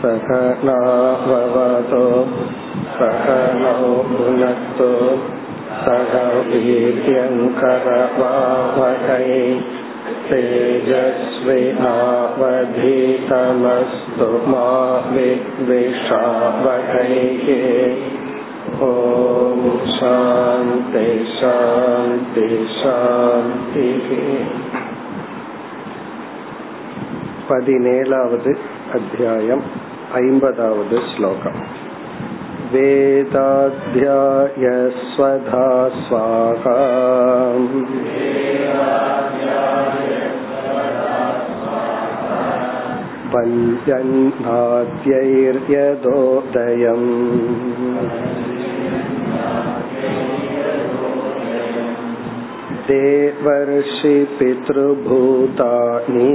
सकनाववतो सकनौ भुनक्तु सह वीर्यङ्करवावहै तेजस्विनावधीतमस्तु मा विद्विषावहैः ॐ शान्ति शान्ति शान्तिः பதினேழாவது அத்தியாயம் ऐम्बदावद् श्लोकम् वेदाध्यायस्वधा स्वाहा पञ्चन्नाद्यैर्यदोदयम् देवर्षि पितृभूतानि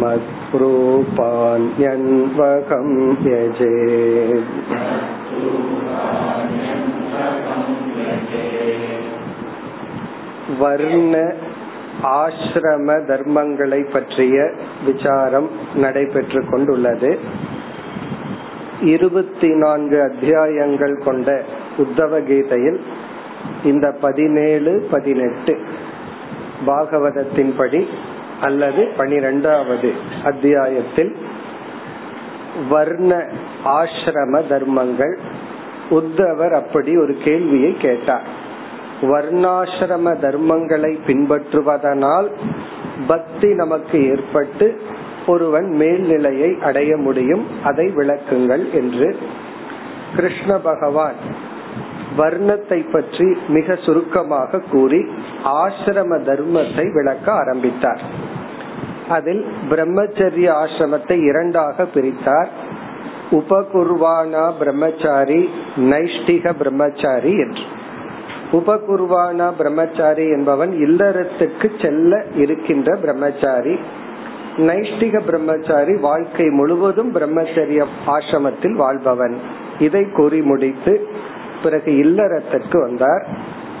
मद्रूपाण्यन्वकं यजे வர்ண ஆசிரம தர்மங்களை பற்றிய விசாரம் நடைபெற்று கொண்டுள்ளது இருபத்தி நான்கு அத்தியாயங்கள் கொண்ட உத்தவ கீதையில் இந்த பதினேழு பதினெட்டு பாகவதத்தின்படி அல்லது பனிரெண்டாவது அத்தியாயத்தில் வர்ண ஆசிரம தர்மங்கள். உத்தவர் அப்படி ஒரு கேள்வியை கேட்டார். வர்ணாசிரம தர்மங்களை பின்பற்றுவதனால் பக்தி நமக்கு ஏற்பட்டு ஒருவன் மேல்நிலையை அடைய முடியும். அதை விளக்குங்கள் என்று கிருஷ்ண பகவான் வர்ணத்தை பற்றி மிக சுருக்கமாக கூறி ஆசிரம தர்மத்தை விளக்க ஆரம்பித்தார். அதில் பிரம்மச்சரிய ஆசிரமத்தை இரண்டாக பிரித்தார். உபகுர்வானா பிரம்மச்சாரி நைஷ்டிக பிரம்மச்சாரி என்று. உபகுர்வானா பிரம்மச்சாரி என்பவன் இல்லறத்துக்கு செல்ல இருக்கின்ற பிரம்மச்சாரி. நைஷ்டிக பிரம்மச்சாரி வாழ்க்கை முழுவதும் பிரம்மச்சரிய ஆசிரமத்தில் வாழ்பவன். இதை கூறி முடித்து பிறகு இல்லறத்துக்கு வந்தார்.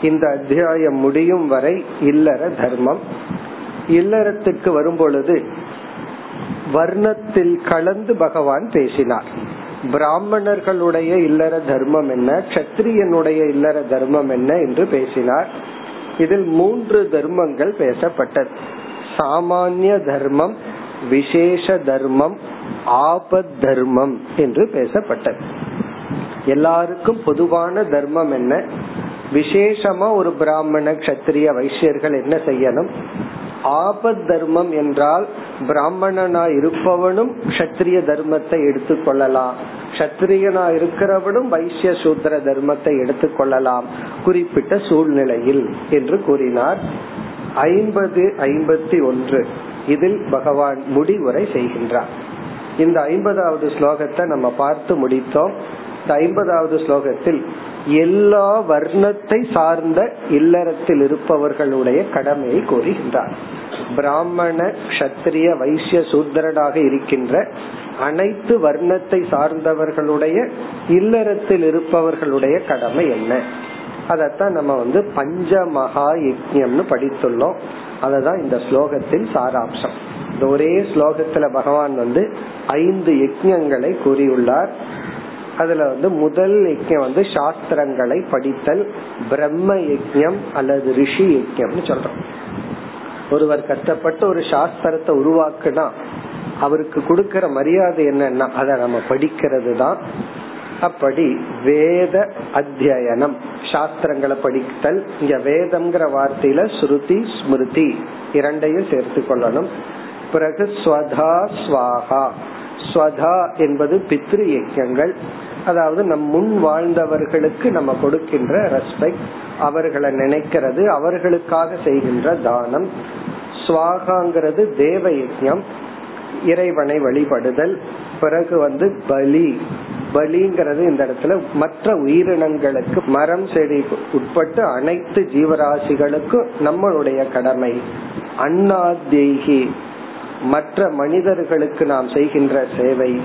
இந்த அத்தியாயம் முடியும் வரை இல்லற தர்மம். இல்லறத்துக்கு வரும் பொழுது வர்ணத்தில் கலந்து பகவான் பேசினார். பிராமணர்களுடைய இல்லற தர்மம் என்ன? கத்திரியனுடைய இல்லற தர்மம் என்ன என்று பேசினார். இதில் மூன்று தர்மங்கள் பேசப்பட்டது. சாமானிய தர்மம் விசேஷ தர்மம் ஆபத் தர்மம் என்று பேசப்பட்டது. எல்லாருக்கும் பொதுவான தர்மம் என்ன? விசேஷமா ஒரு பிராமண கத்திரிய வைசியர்கள் என்ன செய்யணும்? ஆபத் தர்மம் என்றால் பிராமணனா இருப்பவனும் கத்திரிய தர்மத்தை எடுத்துக்கொள்ளலாம். கத்திரியனா இருக்கிறவனும் வைசிய சூத்திர தர்மத்தை எடுத்துக்கொள்ளலாம். குறிப்பிட்ட சூழ்நிலையில் என்று கூறினார். ஐம்பது ஐம்பத்தி ஒன்று. இதில் பகவான் முடிவுரை செய்கின்றார். இந்த ஐம்பதாவது ஸ்லோகத்தை நம்ம பார்த்து முடித்தோம். இந்த ஐம்பதாவது ஸ்லோகத்தில் எல்லா வர்ணத்தை சார்ந்த இல்லறத்தில் இருப்பவர்களுடைய கடமையை கூறுகின்றார் பிராமண கத்திரிய வைசிய சூத்திரனாக இருக்கின்ற அனைத்து வர்ணத்தை சார்ந்தவர்களுடைய இல்லறத்தில் இருப்பவர்களுடைய கடமை என்ன? அதத்தான் நம்ம வந்து பஞ்ச மகா யஜ்யம்னு படித்துள்ளோம். அததான் இந்த ஸ்லோகத்தின் சாராம்சம். இந்த ஒரே ஸ்லோகத்துல பகவான் வந்து ஐந்து யஜ்யங்களை கூறியுள்ளார். அதுல வந்து முதல் யஜ்யம் வந்து சாஸ்திரங்களை படித்தல் பிரம்ம யஜ்யம் அல்லது ரிஷி யஜ்யம்னு சொல்றோம். ஒருவர் கஷ்டப்பட்டு ஒரு சாஸ்திரத்தை உருவாக்குனா அவருக்கு கொடுக்கற மரியாதை என்னன்னா அதை நம்ம படிக்கிறது தான் அப்படி வேத அத்தியனம் சாஸ்திரங்களை படித்தல் இங்க வேதம்ங்கிற வார்த்தையில ஸ்ருதி ஸ்மிருதி இரண்டையும் சேர்த்து கொள்ளணும். பிறகு ஸ்வதா ஸ்வாகா ஸ்வதா என்பது பித்ரு யஜ்யங்கள். அதாவது நம் முன் வாழ்ந்தவர்களுக்கு நம்ம கொடுக்கின்ற ரெஸ்பெக்ட் அவர்களை நினைக்கிறது அவர்களுக்காக செய்கின்ற தானம் சுவாகாங்கிறது தேவ யஜ்யம் இறைவனை வழிபடுதல் பிறகு வந்து பலி. பலிங்கிறது இந்த இடத்துல மற்ற உயிரினங்களுக்கு மரம் செடி உட்பட்டு அனைத்து ஜீவராசிகளுக்கும் நம்மளுடைய கடமை. அண்ணாதேகி மற்ற மனிதர்களுக்கு நாம் செய்கின்ற சேவை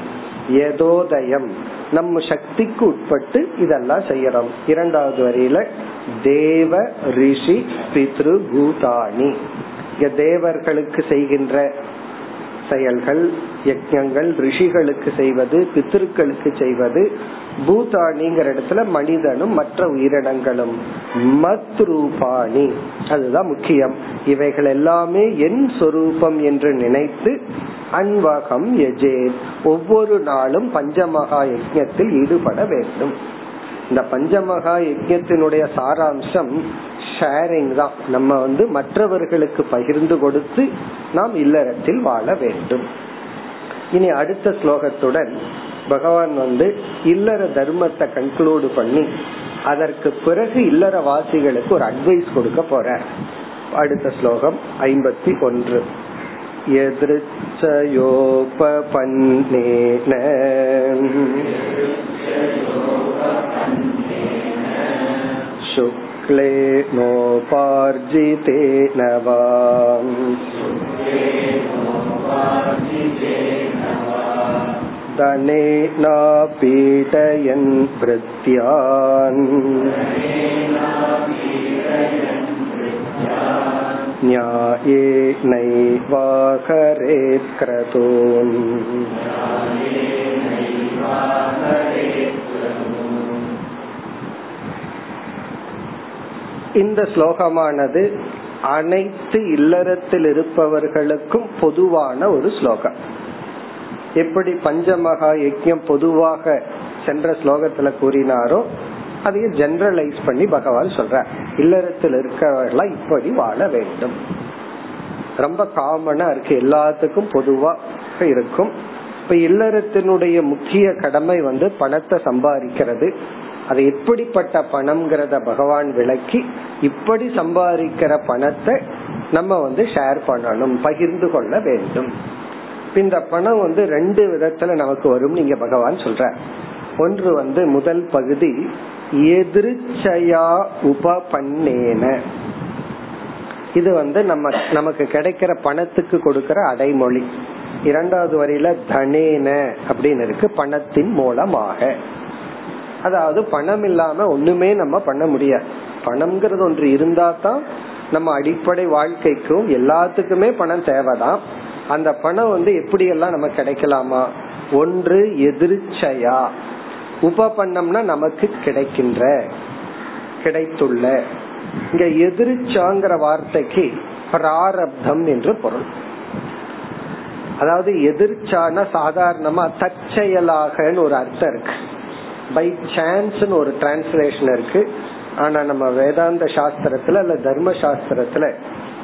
ஏதோதயம். நம்ம சக்திக்கு உட்பட்டு இதெல்லாம் செய்யறோம். இரண்டாவது வரியில தேவ ரிஷி பித்ரு பூதானி தேவர்களுக்கு செய்கின்ற செயல்கள் யஜ்யங்கள் ரிஷிகளுக்கு செய்வது பித்திருக்களுக்கு செய்வது பூதானிங்கிற இடத்துல மனிதனும் மற்ற உயிரினங்களும். மத் ரூபாணி அதுதான் முக்கியம். இவைகள் எல்லாமே என் சொரூபம் என்று நினைத்து அன்வகம் எஜேத் ஒவ்வொரு நாளும் பஞ்சமகா யஜ்யத்தில் ஈடுபட வேண்டும். இந்த பஞ்சமகா யஜ்யத்தினுடைய சாராம்சம் ஷேரிங் தான். நம்ம வந்து மற்றவர்களுக்கு பகிர்ந்து கொடுத்து நாம் இல்லறத்தில் வாழ வேண்டும். இனி அடுத்த ஸ்லோகத்துடன் பகவான் வந்து இல்லற தர்மத்தை கன்க்ளூடு பண்ணி அதற்கு பிறகு இல்லற வாசிகளுக்கு ஒரு அட்வைஸ் கொடுக்க போற அடுத்த ஸ்லோகம் ஐம்பத்தி ஒன்று. यदृच्छयोपपन्नेन शुक्लेनोपार्जितेन वा धनेनापीडयन् भृत्यान् न्यायेनैवाहरेत् क्रतून् இந்த ஸ்லோகமானது அனைத்து இல்லறத்தில் இருப்பவர்களுக்கும் பொதுவான ஒரு ஸ்லோகம் எப்படி பஞ்சமகா யஜ்யம் பொதுவாக சென்ற ஸ்லோகத்துல கூறினாரோ அதையும் ஜெனரலைஸ் பண்ணி பகவான் சொல்ற. இல்லறத்தில் இருக்கிறவர்களா இப்படி வாழ வேண்டும். ரொம்ப காமனா இருக்கு. எல்லாத்துக்கும் பொதுவா இருக்கும். இப்ப இல்லறத்தினுடைய முக்கிய கடமை வந்து பணத்தை சம்பாதிக்கிறது. அது எப்படிப்பட்ட பணம்ங்கிறத பகவான் விளக்கி இப்படி சம்பாதிக்கிற பணத்தை நம்ம வந்து ஷேர் பண்ணணும் பகிர்ந்து கொள்ள வேண்டும். இந்த பணம் வந்து ரெண்டு விதத்துல நமக்கு வரும் நீங்க பகவான் சொல்ற. ஒன்று வந்து முதல் பகுதி எதிர்ச்சயா உபபன்னேன. இது வந்து நம்ம நமக்கு கிடைக்கிற பணத்துக்கு கொடுக்கிற அடைமொழி. இரண்டாவது வரையில தனேன அப்படின்னு இருக்கு பணத்தின் மூலமாக. அதாவது பணம் இல்லாம ஒண்ணுமே நம்ம பண்ண முடியாது. பணம்ங்கிறது ஒன்று இருந்தா தான் நம்ம அடிப்படை வாழ்க்கைக்கும் எல்லாத்துக்குமே பணம் தேவைதான். அந்த பணம் வந்து எப்படி எல்லாம் நம்ம கிடைக்கலாமா? ஒன்று எதிர்ச்சையா. உபபன்னம்னா நமக்கு கிடைக்கின்ற கிடைத்துள்ள. இங்க எதிர்ச்சாங்கிற வார்த்தைக்கு பிராரப்தம் என்று பொருள். அதாவது எதிர்ச்சான சாதாரணமா தற்செயலாக ஒரு அர்த்தம் இருக்கு. பை சான்ஸ் ஒரு டிரான்ஸ்லேஷன் இருக்கு. ஆனா நம்ம வேதாந்த சாஸ்திரத்துல அல்ல தர்ம சாஸ்திரத்துல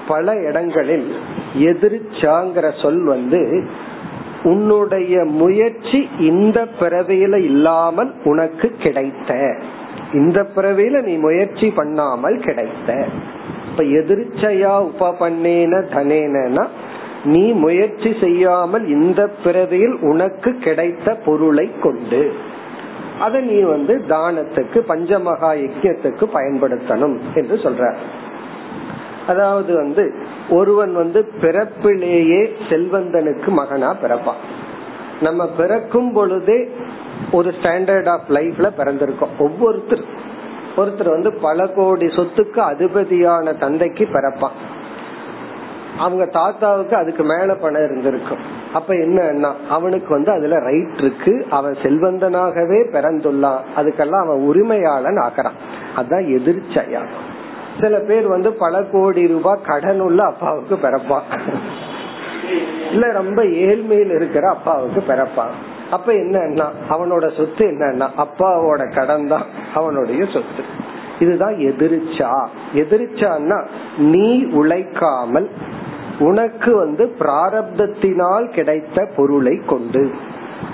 பல இடங்களில் எதிர்ச்சாங்கிற சொல் வந்து உன்னுடைய முயற்சி இந்த பிறவியில இல்லாமல் உனக்கு கிடைத்த. இந்த பிறவியில நீ முயற்சி பண்ணாமல் கிடைத்த. இப்ப எதிர்ச்சையா உப பண்ணேன தனேனா நீ முயற்சி செய்யாமல் இந்த பிறவியில் உனக்கு கிடைத்த பொருளை கொண்டு அதை நீ வந்து தானத்துக்கு பஞ்சமகா யஜ்யத்துக்கு பயன்படுத்தணும் என்று சொல்ற. அதாவது வந்து ஒருவன் வந்து பிறப்பிலேயே செல்வந்தனுக்கு மகனா பிறப்பான். நம்ம பிறக்கும் பொழுதே ஒரு ஸ்டாண்டர்ட் ஆஃப் லைஃப்ல பிறந்திருக்கோம். ஒவ்வொருத்தர் ஒருத்தர் வந்து பல கோடி சொத்துக்கு அதிபதியான தந்தைக்கு பிறப்பான். அவங்க தாத்தாவுக்கு அதுக்கு மேல பணம் இருந்திருக்கும். அப்ப என்னன்னா அவனுக்கு வந்து அதுல ரைட் இருக்கு. அவன் செல்வந்தனாகவே பிறந்துள்ளான். அதுக்கெல்லாம் அவன் உரிமையாளன் ஆகிறான். அதான் எதிர்ச்சையா சில பேர் வந்து பல கோடி ரூபாய் கடன் உள்ள அப்பாவுக்கு பிறப்பான் இல்ல ரொம்ப ஏழ்மையில் இருக்கிற அப்பாவுக்கு பிறப்பான் அப்ப என்னன்னா அவனோட சொத்து என்னன்னா அப்பாவோட கடன் தான் அவனுடைய சொத்து. இதுதான் எதிர்ச்சா. எதிர்ச்சான்னா நீ உழைக்காமல் உனக்கு வந்து பிராரப்தத்தினால் கிடைத்த பொருளை கொண்டு.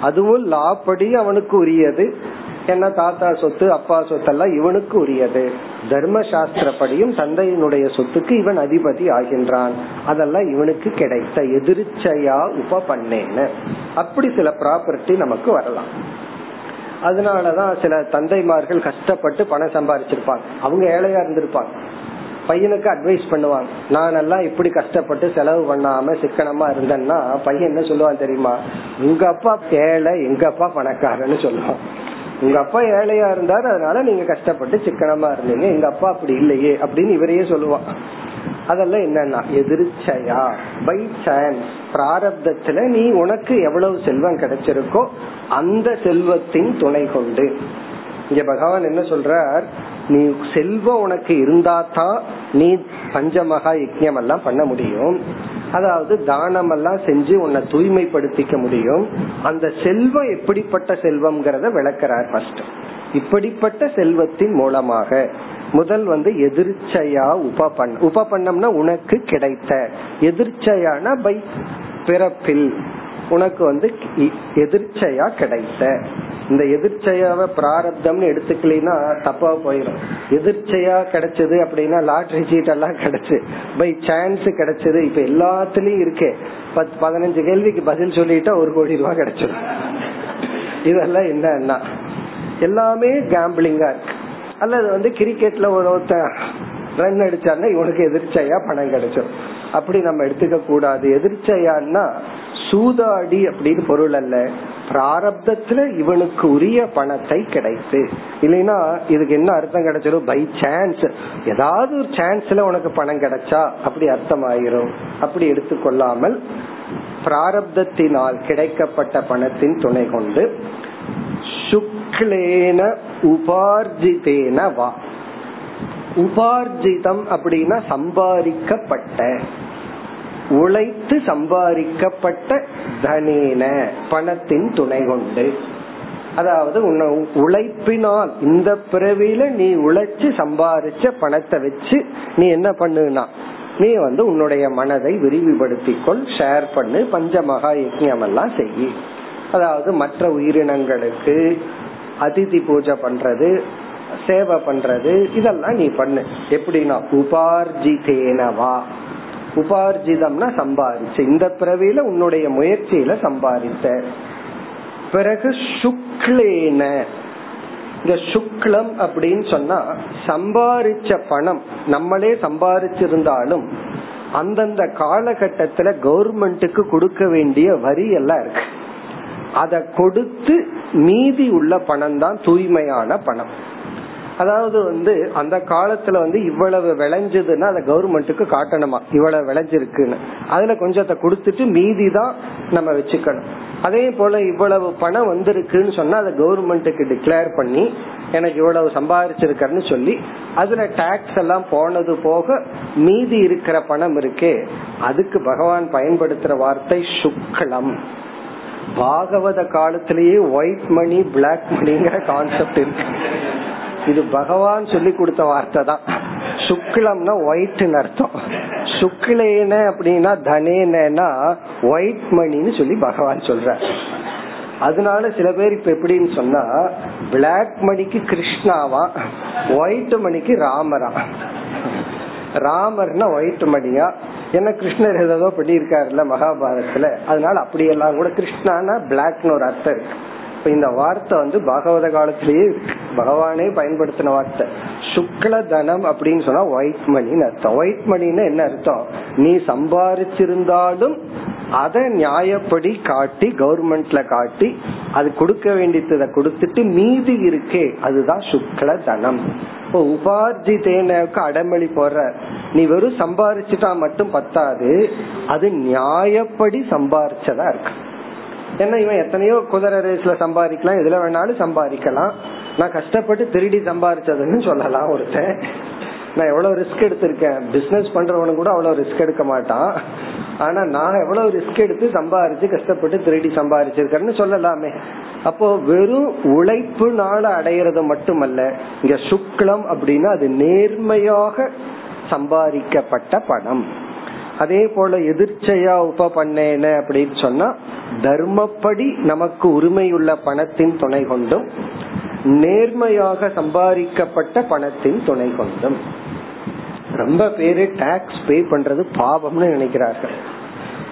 அதுவும் லாப்படி அவனுக்கு உரியது. என்ன தாத்தா சொத்து அப்பா சொத்தெல்லாம் இவனுக்கு உரியது. தர்ம சாஸ்திரப்படியும் தந்தையினுடைய சொத்துக்கு இவன் அதிபதி ஆகின்றான். அதெல்லாம் இவனுக்கு கிடைத்த எதிர்ச்சையா உப பண்ணேன்னு அப்படி சில ப்ராப்பர்ட்டி நமக்கு வரலாம். அதனாலதான் சில தந்தைமார்கள் கஷ்டப்பட்டு பணம் சம்பாதிச்சிருப்பாங்க அவங்க ஏழையா இருந்திருப்பாங்க. பையனுக்கு அட்வைஸ் பண்ணுவாங்க. நான் எல்லாம் இப்படி கஷ்டப்பட்டு செலவு பண்ணாம சிக்கனமா இருந்தேன்னா பையன் என்ன சொல்லுவான் தெரியுமா? உங்க அப்பா ஏழை எங்க அப்பா பணக்காரன்னு சொல்லுவான். உங்க அப்பா ஏழையா இருந்தாரு அதனால நீங்க கஷ்டப்பட்டு சிக்கனமா இருந்தீங்க. எங்க அப்பா அப்படி இல்லையே அப்படின்னு இவரையே சொல்லுவான். அதெல்லாம் என்னன்னா எதிர்ச்சையா? பை சான்ஸ் பிராரப்தத்துல நீ உனக்கு எவ்வளவு செல்வம் கிடைச்சிருக்கோ அந்த செல்வத்தின் துணை கொண்டு. இங்க பகவான் என்ன சொல்றார்? நீ செல்வம் உனக்கு இருந்தா தான் நீ பஞ்சமகா யஜ்யம் எல்லாம் பண்ண முடியும். அதாவது தானம் எல்லாம் செஞ்சு உன்னை தூய்மைப்படுத்திக்க முடியும். அந்த செல்வம் எப்படிப்பட்ட செல்வம்ங்கிறத விளக்கிறார் ஃபர்ஸ்ட் இப்படிப்பட்ட செல்வத்தின் மூலமாக முதல் வந்து எதிர்ச்சையா உபபன் உபபன்னம்னா உனக்கு கிடைத்த. எதிர்ச்சையான பை பிறப்பில். உனக்கு வந்து எதிர்ச்சையா கிடைத்த. இந்த எதிர்ச்சையாவ பிராரப்தம்னு எடுத்துக்கலைன்னா தப்பா போயிடும் எதிர்ச்சையா கிடைச்சது அப்படின்னா லாட்ரி சீட் எல்லாம் கிடைச்சு. பை சான்ஸ் கிடைச்சது. இப்ப எல்லாத்துலயும் இருக்கே. பத்து பதினஞ்சு கேள்விக்கு பதில் சொல்லிட்டா ஒரு கோடி ரூபாய் கிடைச்சிடும் இதெல்லாம் என்னன்னா எல்லாமே கேம்பிளிங்கா இருக்கு. அல்லது வந்து கிரிக்கெட்ல ஒரு ஒருத்தன் ரன் அடிச்சாருன்னா இவனுக்கு எதிர்ச்சையா பணம் கிடைச்சிடும் அப்படி நம்ம எடுத்துக்க கூடாது எதிர்ச்சையான்னா சூதாடி அப்படின்னு பொருள் அல்ல. பிராரப்தத்துல இவனுக்கு உரிய பணத்தை கிடைத்து. இல்லைன்னா இதுக்கு என்ன அர்த்தம் கிடைச்சிடும்? பை சான்ஸ் ஏதாவது ஒரு சான்ஸ்ல உனக்கு பணம் கிடைச்சா அப்படி அர்த்தம் ஆயிரும் அப்படி எடுத்துக்கொள்ளாமல் பிராரப்தத்தினால் கிடைக்கப்பட்ட பணத்தின் துணை கொண்டு சுக்லேன உபார்ஜிதேன வா. உபார்ஜிதம் அப்படின்னா சம்பாதிக்கப்பட்ட. உழைத்து சம்பாதிக்கப்பட்ட தனேன பணத்தின் துணை கொண்டு. அதாவது உன்னை உழைப்பினால் இந்த பிறவியில நீ உழைச்சு சம்பாதிச்ச பணத்தை வச்சு நீ என்ன பண்ணுனா நீ வந்து உன்னுடைய மனதை விரிவுபடுத்திக்கொள் ஷேர் பண்ணு பஞ்ச மகா யஜ்யம் எல்லாம் செய்யி அதாவது மற்ற உயிரினங்களுக்கு அதிதி பூஜை பண்றது சேவை பண்றது இதெல்லாம் நீ பண்ணு. எப்படின்னா உபார்ஜிதேனவா உபார்ஜிதம்னா சம்பாதிச்ச இந்த பிறவியில உன்னுடைய முயற்சியில சம்பாதித்த பிறகு சுக்லேன. இந்த சுக்லம் அப்படின்னு சொன்னா சம்பாரிச்ச பணம் நம்மளே சம்பாரிச்சிருந்தாலும் அந்தந்த காலகட்டத்துல கவர்மெண்ட்டுக்கு கொடுக்க வேண்டிய வரி எல்லாம் இருக்கு. அதை கொடுத்து மீதி உள்ள பணம் தான் தூய்மையான பணம். அதாவது வந்து அந்த காலத்துல வந்து இவ்வளவு விளைஞ்சதுன்னா அதை கவர்மெண்ட்டுக்கு காட்டணுமா? இவ்வளவு விளைஞ்சிருக்குன்னு. அதுல கொஞ்சத்தை கொடுத்துட்டு மீதி தான் நம்ம வச்சுக்கணும். அதே போல இவ்வளவு பணம் வந்திருக்குன்னு சொன்னா அதை கவர்மெண்ட்டுக்கு டிக்ளேர் பண்ணி எனக்கு இவ்வளவு சம்பாதிச்சிருக்கேன்னு சொல்லி அதுல டாக்ஸ் எல்லாம் போனது போக மீதி இருக்கிற பணம் இருக்கே அதுக்கு பகவான் பயன்படுத்துற வார்த்தை சுக்லம். பாகவத காலத்திலேயே ஒயிட் மணி பிளாக் மணிங்கிற கான்செப்ட் இருக்கு. இது பகவான் சொல்லி கொடுத்த வார்த்தை தான். சுக்லம்னா ஒயிட்னு அர்த்தம். சுக்லேன அப்படின்னா தனேனா ஒயிட் மணின்னு சொல்லி பகவான் சொல்ற அதனால சில பேர் இப்ப எப்படின்னு சொன்னா பிளாக் மணிக்கு கிருஷ்ணாவா ஒயிட் மணிக்கு ராமரா. ராமர்னா ஒயிட் மணியா? ஏன்னா கிருஷ்ணர் ஏதோ பண்ணியிருக்காருல்ல மகாபாரதத்துல. அதனால அப்படியெல்லாம் கூட கிருஷ்ணானா பிளாக்னு ஒரு அர்த்தம் இருக்கு. இப்ப இந்த வார்த்தை வந்து பாகவத காலத்திலேயே பகவானே பயன்படுத்தின வார்த்தை. சுக்ல தனம் அப்படின்னு சொன்னா ஒயிட் மணின்னு அர்த்தம். ஒயிட் மணின்னு என்ன அர்த்தம்? நீ சம்பாரிச்சிருந்தாலும் அதை நியாயப்படி காட்டி கவர்மெண்ட்ல காட்டி அது கொடுக்க வேண்டியதை கொடுத்துட்டு மீதி இருக்கே அதுதான் சுக்ல தனம். இப்போ உபார்ஜிதேனுக்கு அடமளி போற நீ வெறும் சம்பாரிச்சுட்டா மட்டும் பத்தாது அது நியாயப்படி சம்பாரிச்சதா இருக்கு ஏன்னா இவன் எத்தனையோ குதிரை ரேஸ்ல சம்பாதிக்கலாம் எதுல வேணாலும் சம்பாதிக்கலாம். நான் கஷ்டப்பட்டு திருடி சம்பாதிச்சதுன்னு சொல்லலாம் ஒருத்தன். நான் எவ்வளவு ரிஸ்க் எடுத்திருக்கேன். பிசினஸ் பண்றவனு கூட அவ்வளவு ரிஸ்க் எடுக்க மாட்டான். ஆனா நான் எவ்வளவு ரிஸ்க் எடுத்து சம்பாரிச்சு கஷ்டப்பட்டு திருடி சம்பாரிச்சிருக்கேன்னு சொல்லலாமே. அப்போ வெறும் உழைப்புனால அடையிறது மட்டுமல்ல இங்க சுக்லம் அப்படின்னா அது நேர்மையாக சம்பாதிக்கப்பட்ட பணம். அதே போல எதிர்ச்சையா உப பண்ணேன அப்படின்னு சொன்னா தர்மப்படி நமக்கு உரிமையுள்ள பணத்தின் துணை கொண்டும் நேர்மையாக சம்பாதிக்கப்பட்ட பணத்தின் துணை கொண்டும். ரொம்ப பேரு டாக்ஸ் பே பண்றது பாவம்னு நினைக்கிறார்கள்.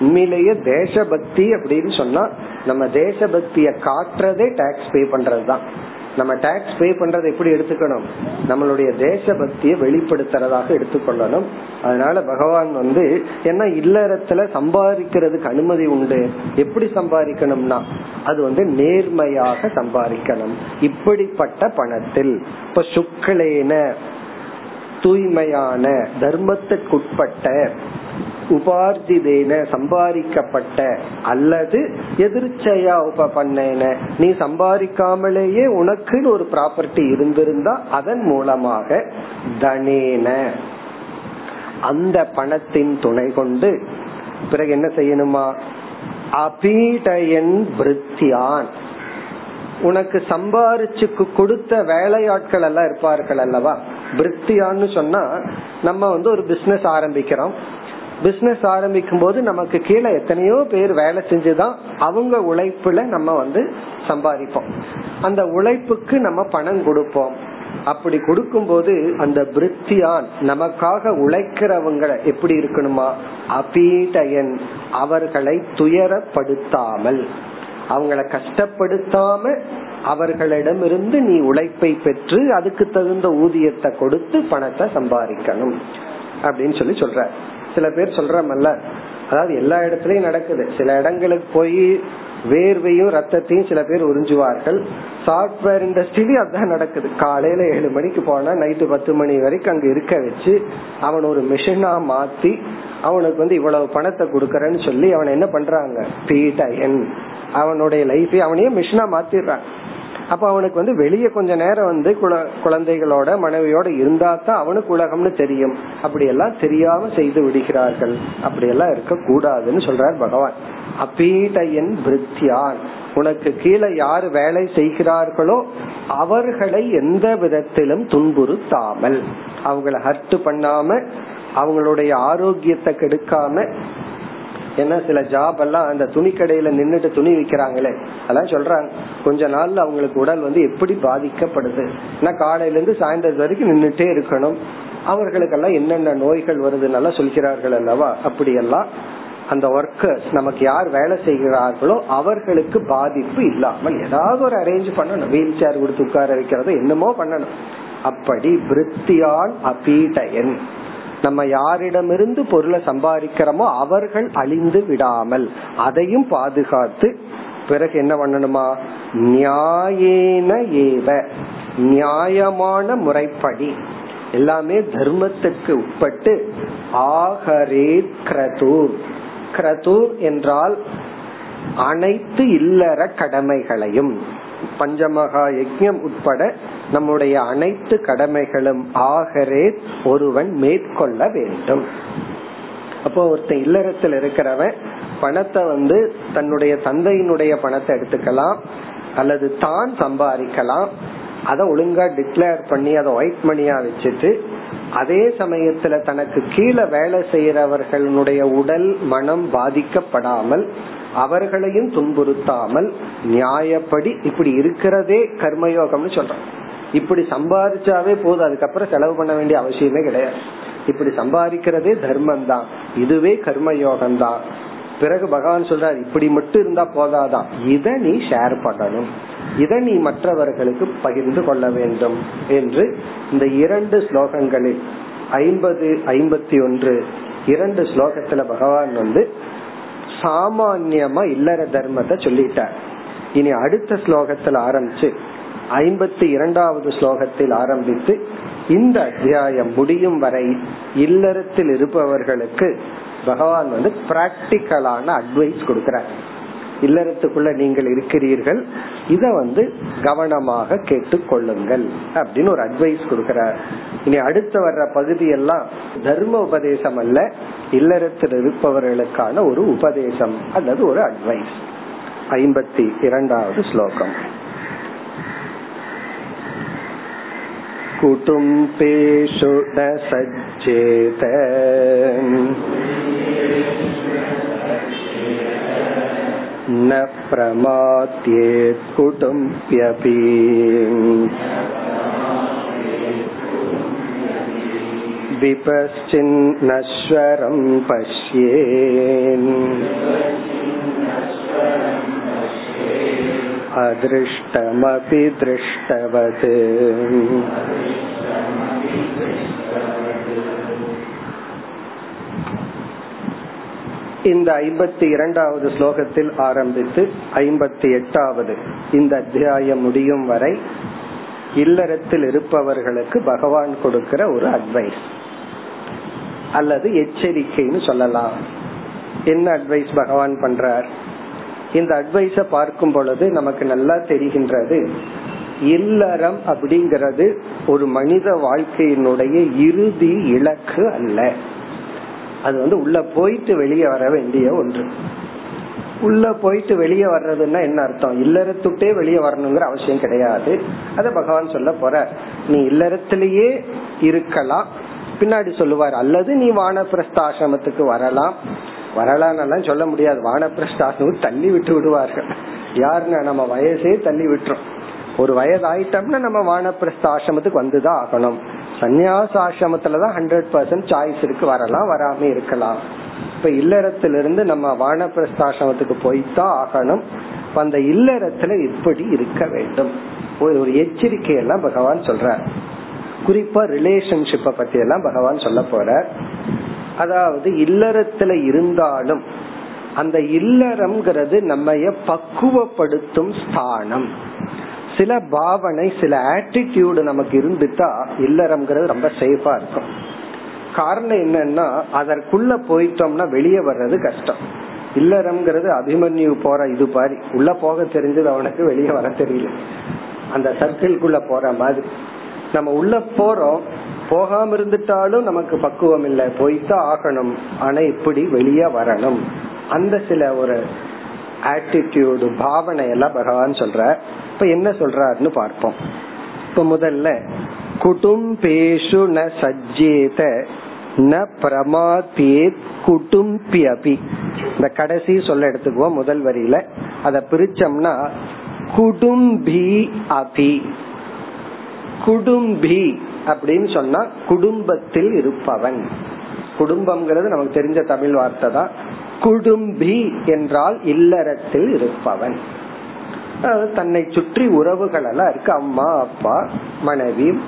உண்மையிலேயே தேசபக்தி அப்படின்னு சொன்னா நம்ம தேசபக்திய காட்டுறதே டாக்ஸ் பே பண்றதுதான். நம்ம டாக்ஸ் பே பண்றது எப்படி எடுத்துக்கணும்? நம்மளுடைய தேசபக்தியை வெளிப்படுத்துறதாக எடுத்துக்கொள்ளணும். அதனால பகவான் வந்து என்ன இல்லறத்துல சம்பாதிக்கிறதுக்கு அனுமதி உண்டு? எப்படி சம்பாதிக்கணும்னா அது வந்து நேர்மையாக சம்பாதிக்கணும். இப்படிப்பட்ட பணத்தில். இப்ப சுக்லேன தூய்மையான தர்மத்துக்குட்பட்ட உபார்ஜிதேன சம்பாதிக்கப்பட்ட அல்லது எதிர்ச்சையா உப பண்ணேன. நீ சம்பாதிக்காமலேயே உனக்குன்னு ஒரு ப்ராப்பர்ட்டி இருந்திருந்தா அதன் மூலமாக தனேன. அந்த பணத்தின் துணை கொண்டு பிறகு என்ன செய்யணுமா? அபீடயன் பிருத்தியான் உனக்கு சம்பாரிச்சுக்கு கொடுத்த வேலையாட்கள் எல்லாம் இருப்பார்கள் அல்லவா? பிருத்தியான்னு சொன்னா நம்ம வந்து ஒரு பிசினஸ் ஆரம்பிக்கிறோம். பிசினஸ் ஆரம்பிக்கும் போது நமக்கு கீழே எத்தனையோ பேர் வேலை செஞ்சுதான் அவங்க உழைப்புல நம்ம வந்து சம்பாதிப்போம். அந்த உழைப்புக்கு நம்ம பணம் கொடுப்போம். அப்படி கொடுக்கும் போது அந்த பிரித்தியான் நமக்காக உழைக்கிறவங்களை எப்படி இருக்கணுமா? அபீடயன் அவர்களை துயரப்படுத்தாமல். அவங்கள கஷ்டப்படுத்தாம அவர்களிடமிருந்து நீ உழைப்பை பெற்று அதுக்கு தகுந்த ஊதியத்தை கொடுத்து பணத்தை சம்பாதிக்கணும். அப்படின்னு சொல்லி சொல்ற சில பேர் சொல்றமல்ல அதாவது எல்லா இடத்துலயும் நடக்குது. சில இடங்களுக்கு போய் வேர்வையும் ரத்தத்தையும் சில பேர் உறிஞ்சுவார்கள். சாப்ட்வேர் இண்டஸ்ட்ரியிலும் அதுதான் நடக்குது. காலையில ஏழு மணிக்கு போனா நைட்டு பத்து மணி வரைக்கும் அங்க இருக்க வச்சு அவன் ஒரு மிஷினா மாத்தி அவனுக்கு வந்து இவ்வளவு பணத்தை கொடுக்கறன்னு சொல்லி அவன் என்ன பண்றாங்க? பீட்டயன் அவனுடைய லைஃபே அவனையே மிஷினா மாத்திடுறான். அப்ப அவனுக்கு வந்து வெளியே கொஞ்ச நேரம் வந்து குழந்தைகளோட மனைவியோட இருந்தா தான் அவனுக்கு உலகம்னு தெரியும். அப்படி எல்லாம் தெரியாம செய்து விடுகிறார்கள். அப்படி எல்லாம் இருக்க கூடாதுன்னு சொல்றார் பகவான். அப்பீடையன் பிருத்தியான் உனக்கு கீழே யாரு வேலை செய்கிறார்களோ அவர்களை எந்த விதத்திலும் துன்புறுத்தாமல் அவங்கள ஹர்ட் பண்ணாம அவங்களுடைய ஆரோக்கியத்தை கெடுக்காம ஏன்னா சில ஜாப் எல்லாம் அந்த துணி கடையில நின்றுட்டு துணி விற்கிறாங்களே அதான் சொல்றாங்க. கொஞ்ச நாள்ல அவங்களுக்கு உடல் வந்து எப்படி பாதிக்கப்படுது? ஏன்னா காலையில இருந்து சாயந்தரம் வரைக்கும் நின்றுட்டே இருக்கணும். அவர்களுக்கெல்லாம் என்னென்ன நோய்கள் வருதுன்னு சொல்கிறார்கள் அல்லவா? அப்படியெல்லாம் அந்த ஒர்க்கர்ஸ் நமக்கு யார் வேலை செய்கிறார்களோ அவர்களுக்கு பாதிப்பு இல்லாமல் ஏதாவது ஒரு அரேஞ்ச் பண்ணணும். வீல் சேர் கொடுத்து உட்கார வைக்கிறதோ என்னமோ பண்ணணும். அப்படி பிருத்தியான் அபீடயன். நம்ம யாரிடமிருந்து பொருளை சம்பாதிக்கிறோமோ அவர்கள் அழிந்து விடாமல் அதையும் பாதுகாத்து பிறகு என்ன பண்ணணுமா? நியாயேன ஏவ நியாயமான முறைப்படி எல்லாமே தர்மத்துக்கு உட்பட்டு ஆகரே கிரதூர். கிரதூர் என்றால் அனைத்து இல்லற கடமைகளையும் பஞ்சமகா யஜ்யம் உட்பட நம்முடைய அனைத்து கடமைகளும் ஆகரே ஒருவன் மேற்கொள்ள வேண்டும். அப்போ ஒருத்தன் இல்லறத்தில் இருக்கிறவன் பணத்தை வந்து தன்னுடைய தந்தையினுடைய பணத்தை எடுத்துக்கலாம் அல்லது தான் சம்பாதிக்கலாம். அதை ஒழுங்கா டிக்ளேர் பண்ணி அதை ஒயிட் மணியா வச்சுட்டு அதே சமயத்துல தனக்கு கீழே வேலை செய்யறவர்களுடைய உடல் மனம் பாதிக்கப்படாமல் அவர்களையும் துன்புறுத்தாமல் நியாயப்படி இப்படி இருக்கிறதே கர்மயோகம்னு சொல்றோம் இப்படி சம்பாதிச்சாவே போதும் அதுக்கப்புறம் செலவு பண்ண வேண்டிய அவசியமே கிடையாது. இப்படி சம்பாதிக்கிறதே தர்மம் தான் இதுவே கர்மயோகம் தான் பிறகு பகவான் சொல்றாரு இப்படி மட்டும் இருந்தா போதாதான். இதை நீ ஷேர் பண்ணணும். இதை நீ மற்றவர்களுக்கு பகிர்ந்து கொள்ள வேண்டும் என்று இந்த இரண்டு ஸ்லோகங்களில் ஐம்பது ஐம்பத்தி ஒன்று இரண்டு ஸ்லோகத்துல பகவான் வந்து சாமான்யமா இல்லற தர்மத்தை சொல்லிட்டார். இனி அடுத்த ஸ்லோகத்தில் ஆரம்பிச்சு ஐம்பத்தி இரண்டாவது ஸ்லோகத்தில் ஆரம்பித்து இந்த அத்தியாயம் முடியும் வரை இல்லறத்தில் இருப்பவர்களுக்கு பகவான் வந்து பிராக்டிக்கலான அட்வைஸ் கொடுக்கிறார். இல்லறத்துக்குள்ள நீங்கள் இருக்கிறீர்கள் இத வந்து கவனமாக கேட்டுக்கொள்ளுங்கள் அப்படின்னு ஒரு அட்வைஸ் கொடுக்கிறார். இனி அடுத்து வர்ற பகுதி எல்லாம் தர்ம உபதேசம் அல்ல இல்லறத்தில் இருப்பவர்களுக்கான ஒரு உபதேசம் அல்லது ஒரு அட்வைஸ் ஐம்பத்தி இரண்டாவது ஸ்லோகம் कुटुम्बेषु न सज्जेत न प्रमाद्येत् कुटुम्ब्यपि विपश्चिन्नश्वरं पश्येन् अदृष्टमपि दृष्टवत् இந்த ஐம்பத்தி இரண்டாவது ஸ்லோகத்தில் ஆரம்பித்து ஐம்பத்தி எட்டாவது இந்த அத்தியாயம் முடியும் வரை இல்லறத்தில் இருப்பவர்களுக்கு பகவான் கொடுக்கிற ஒரு அட்வைஸ் அல்லது எச்சரிக்கைன்னு சொல்லலாம். என்ன அட்வைஸ் பகவான் பண்றார்? இந்த அட்வைஸ பார்க்கும் பொழுது நமக்கு நல்லா தெரிகின்றது. இல்லறம் அப்படிங்கிறது ஒரு மனித வாழ்க்கையினுடைய இறுதி இலக்கு அல்ல. அது வந்து உள்ள போயிட்டு வெளியே வர வேண்டிய ஒன்று. உள்ள போயிட்டு வெளியே வர்றதுன்னா என்ன அர்த்தம்? இல்லறத்துட்டே வெளியே வரணுங்கிற அவசியம் கிடையாது. அத பகவான் சொல்ல போற நீ இல்லறத்திலேயே இருக்கலாம். பின்னாடி சொல்லுவார் அல்லது நீ வானப்பிரஸ்தாசிரமத்துக்கு வரலாம். வரலாம்னு சொல்ல முடியாது. வானப்பிரஸ்தாசிரமம் தள்ளி விட்டு விடுவார்கள். யாருன்னா நம்ம வயசே தள்ளி விட்டுரும். ஒரு வயது ஆயிட்டோம்னா நம்ம வானப்பிரஸ்த ஆசிரமத்துக்கு வந்துதான் ஆகணும். சந்நியாச ஆசிரமத்துலதான் ஹண்ட்ரட் பர்சன்ட் சாய்ஸ் இருக்கு. வரலாம் வராம இருக்கலாம். இப்ப இல்லறத்திலிருந்து நம்ம வானப்பிரஸ்தாசிரமத்துக்கு போய்தான் ஆகணும். அந்த இல்லறத்துல இப்படி இருக்க வேண்டும். ஒரு எச்சரிக்கை எல்லாம் பகவான் சொல்ற குறிப்பா ரிலேஷன்ஷிப்ப பத்தி எல்லாம் பகவான் சொல்ல போற அதாவது இல்லறத்துல இருந்தாலும் அந்த இல்லறம்ங்கிறது நம்ம பக்குவப்படுத்தும் ஸ்தானம். சில பாவனை சில ஆட்டிடியூடு நமக்கு இருந்துட்டா இல்லறம்ங்கிறது ரொம்ப சேஃபா இருக்கும். காரணம் என்னன்னா அதற்குள்ள போயிட்டோம்னா வெளியே வர்றது கஷ்டம். இல்லறம்ங்கிறது அபிமன்யு போற இது பாரி. உள்ள போக தெரிஞ்சது அவனுக்கு வெளியே வர தெரியல. அந்த சர்க்கிள்குள்ள போற மாதிரி. நம்ம உள்ள போறோம் போகாம இருந்துட்டாலும் நமக்கு பக்குவம் இல்லை. போய்தான் ஆகணும். ஆனா இப்படி வெளியே வரணும். அந்த சில ஒரு ஆட்டிடியூடு பாவனை எல்லாம் பகவான் சொல்ற இப்ப என்ன சொல்றாருன்னு பார்ப்போம். இப்ப முதல்ல குடும்பேஷு ந சஜ்ஜேத ந பிரமாத்தியே குடும்பி அபி இந்த கடைசி சொல்ல எடுத்துக்குவோம் முதல் வரியில. அத பிரிச்சோம்னா குடும்பி அபி. குடும்பி அப்படின்னு சொன்னா குடும்பத்தில் இருப்பவன். குடும்பம்ங்கிறது நமக்கு தெரிஞ்ச தமிழ் வார்த்தை தான். குடும்பி என்றால் இல்லறத்தில் இருப்பவன். தன்னை சுற்றி உறவுகள் எல்லாம் இருக்கு. அம்மா அப்பா மனைவி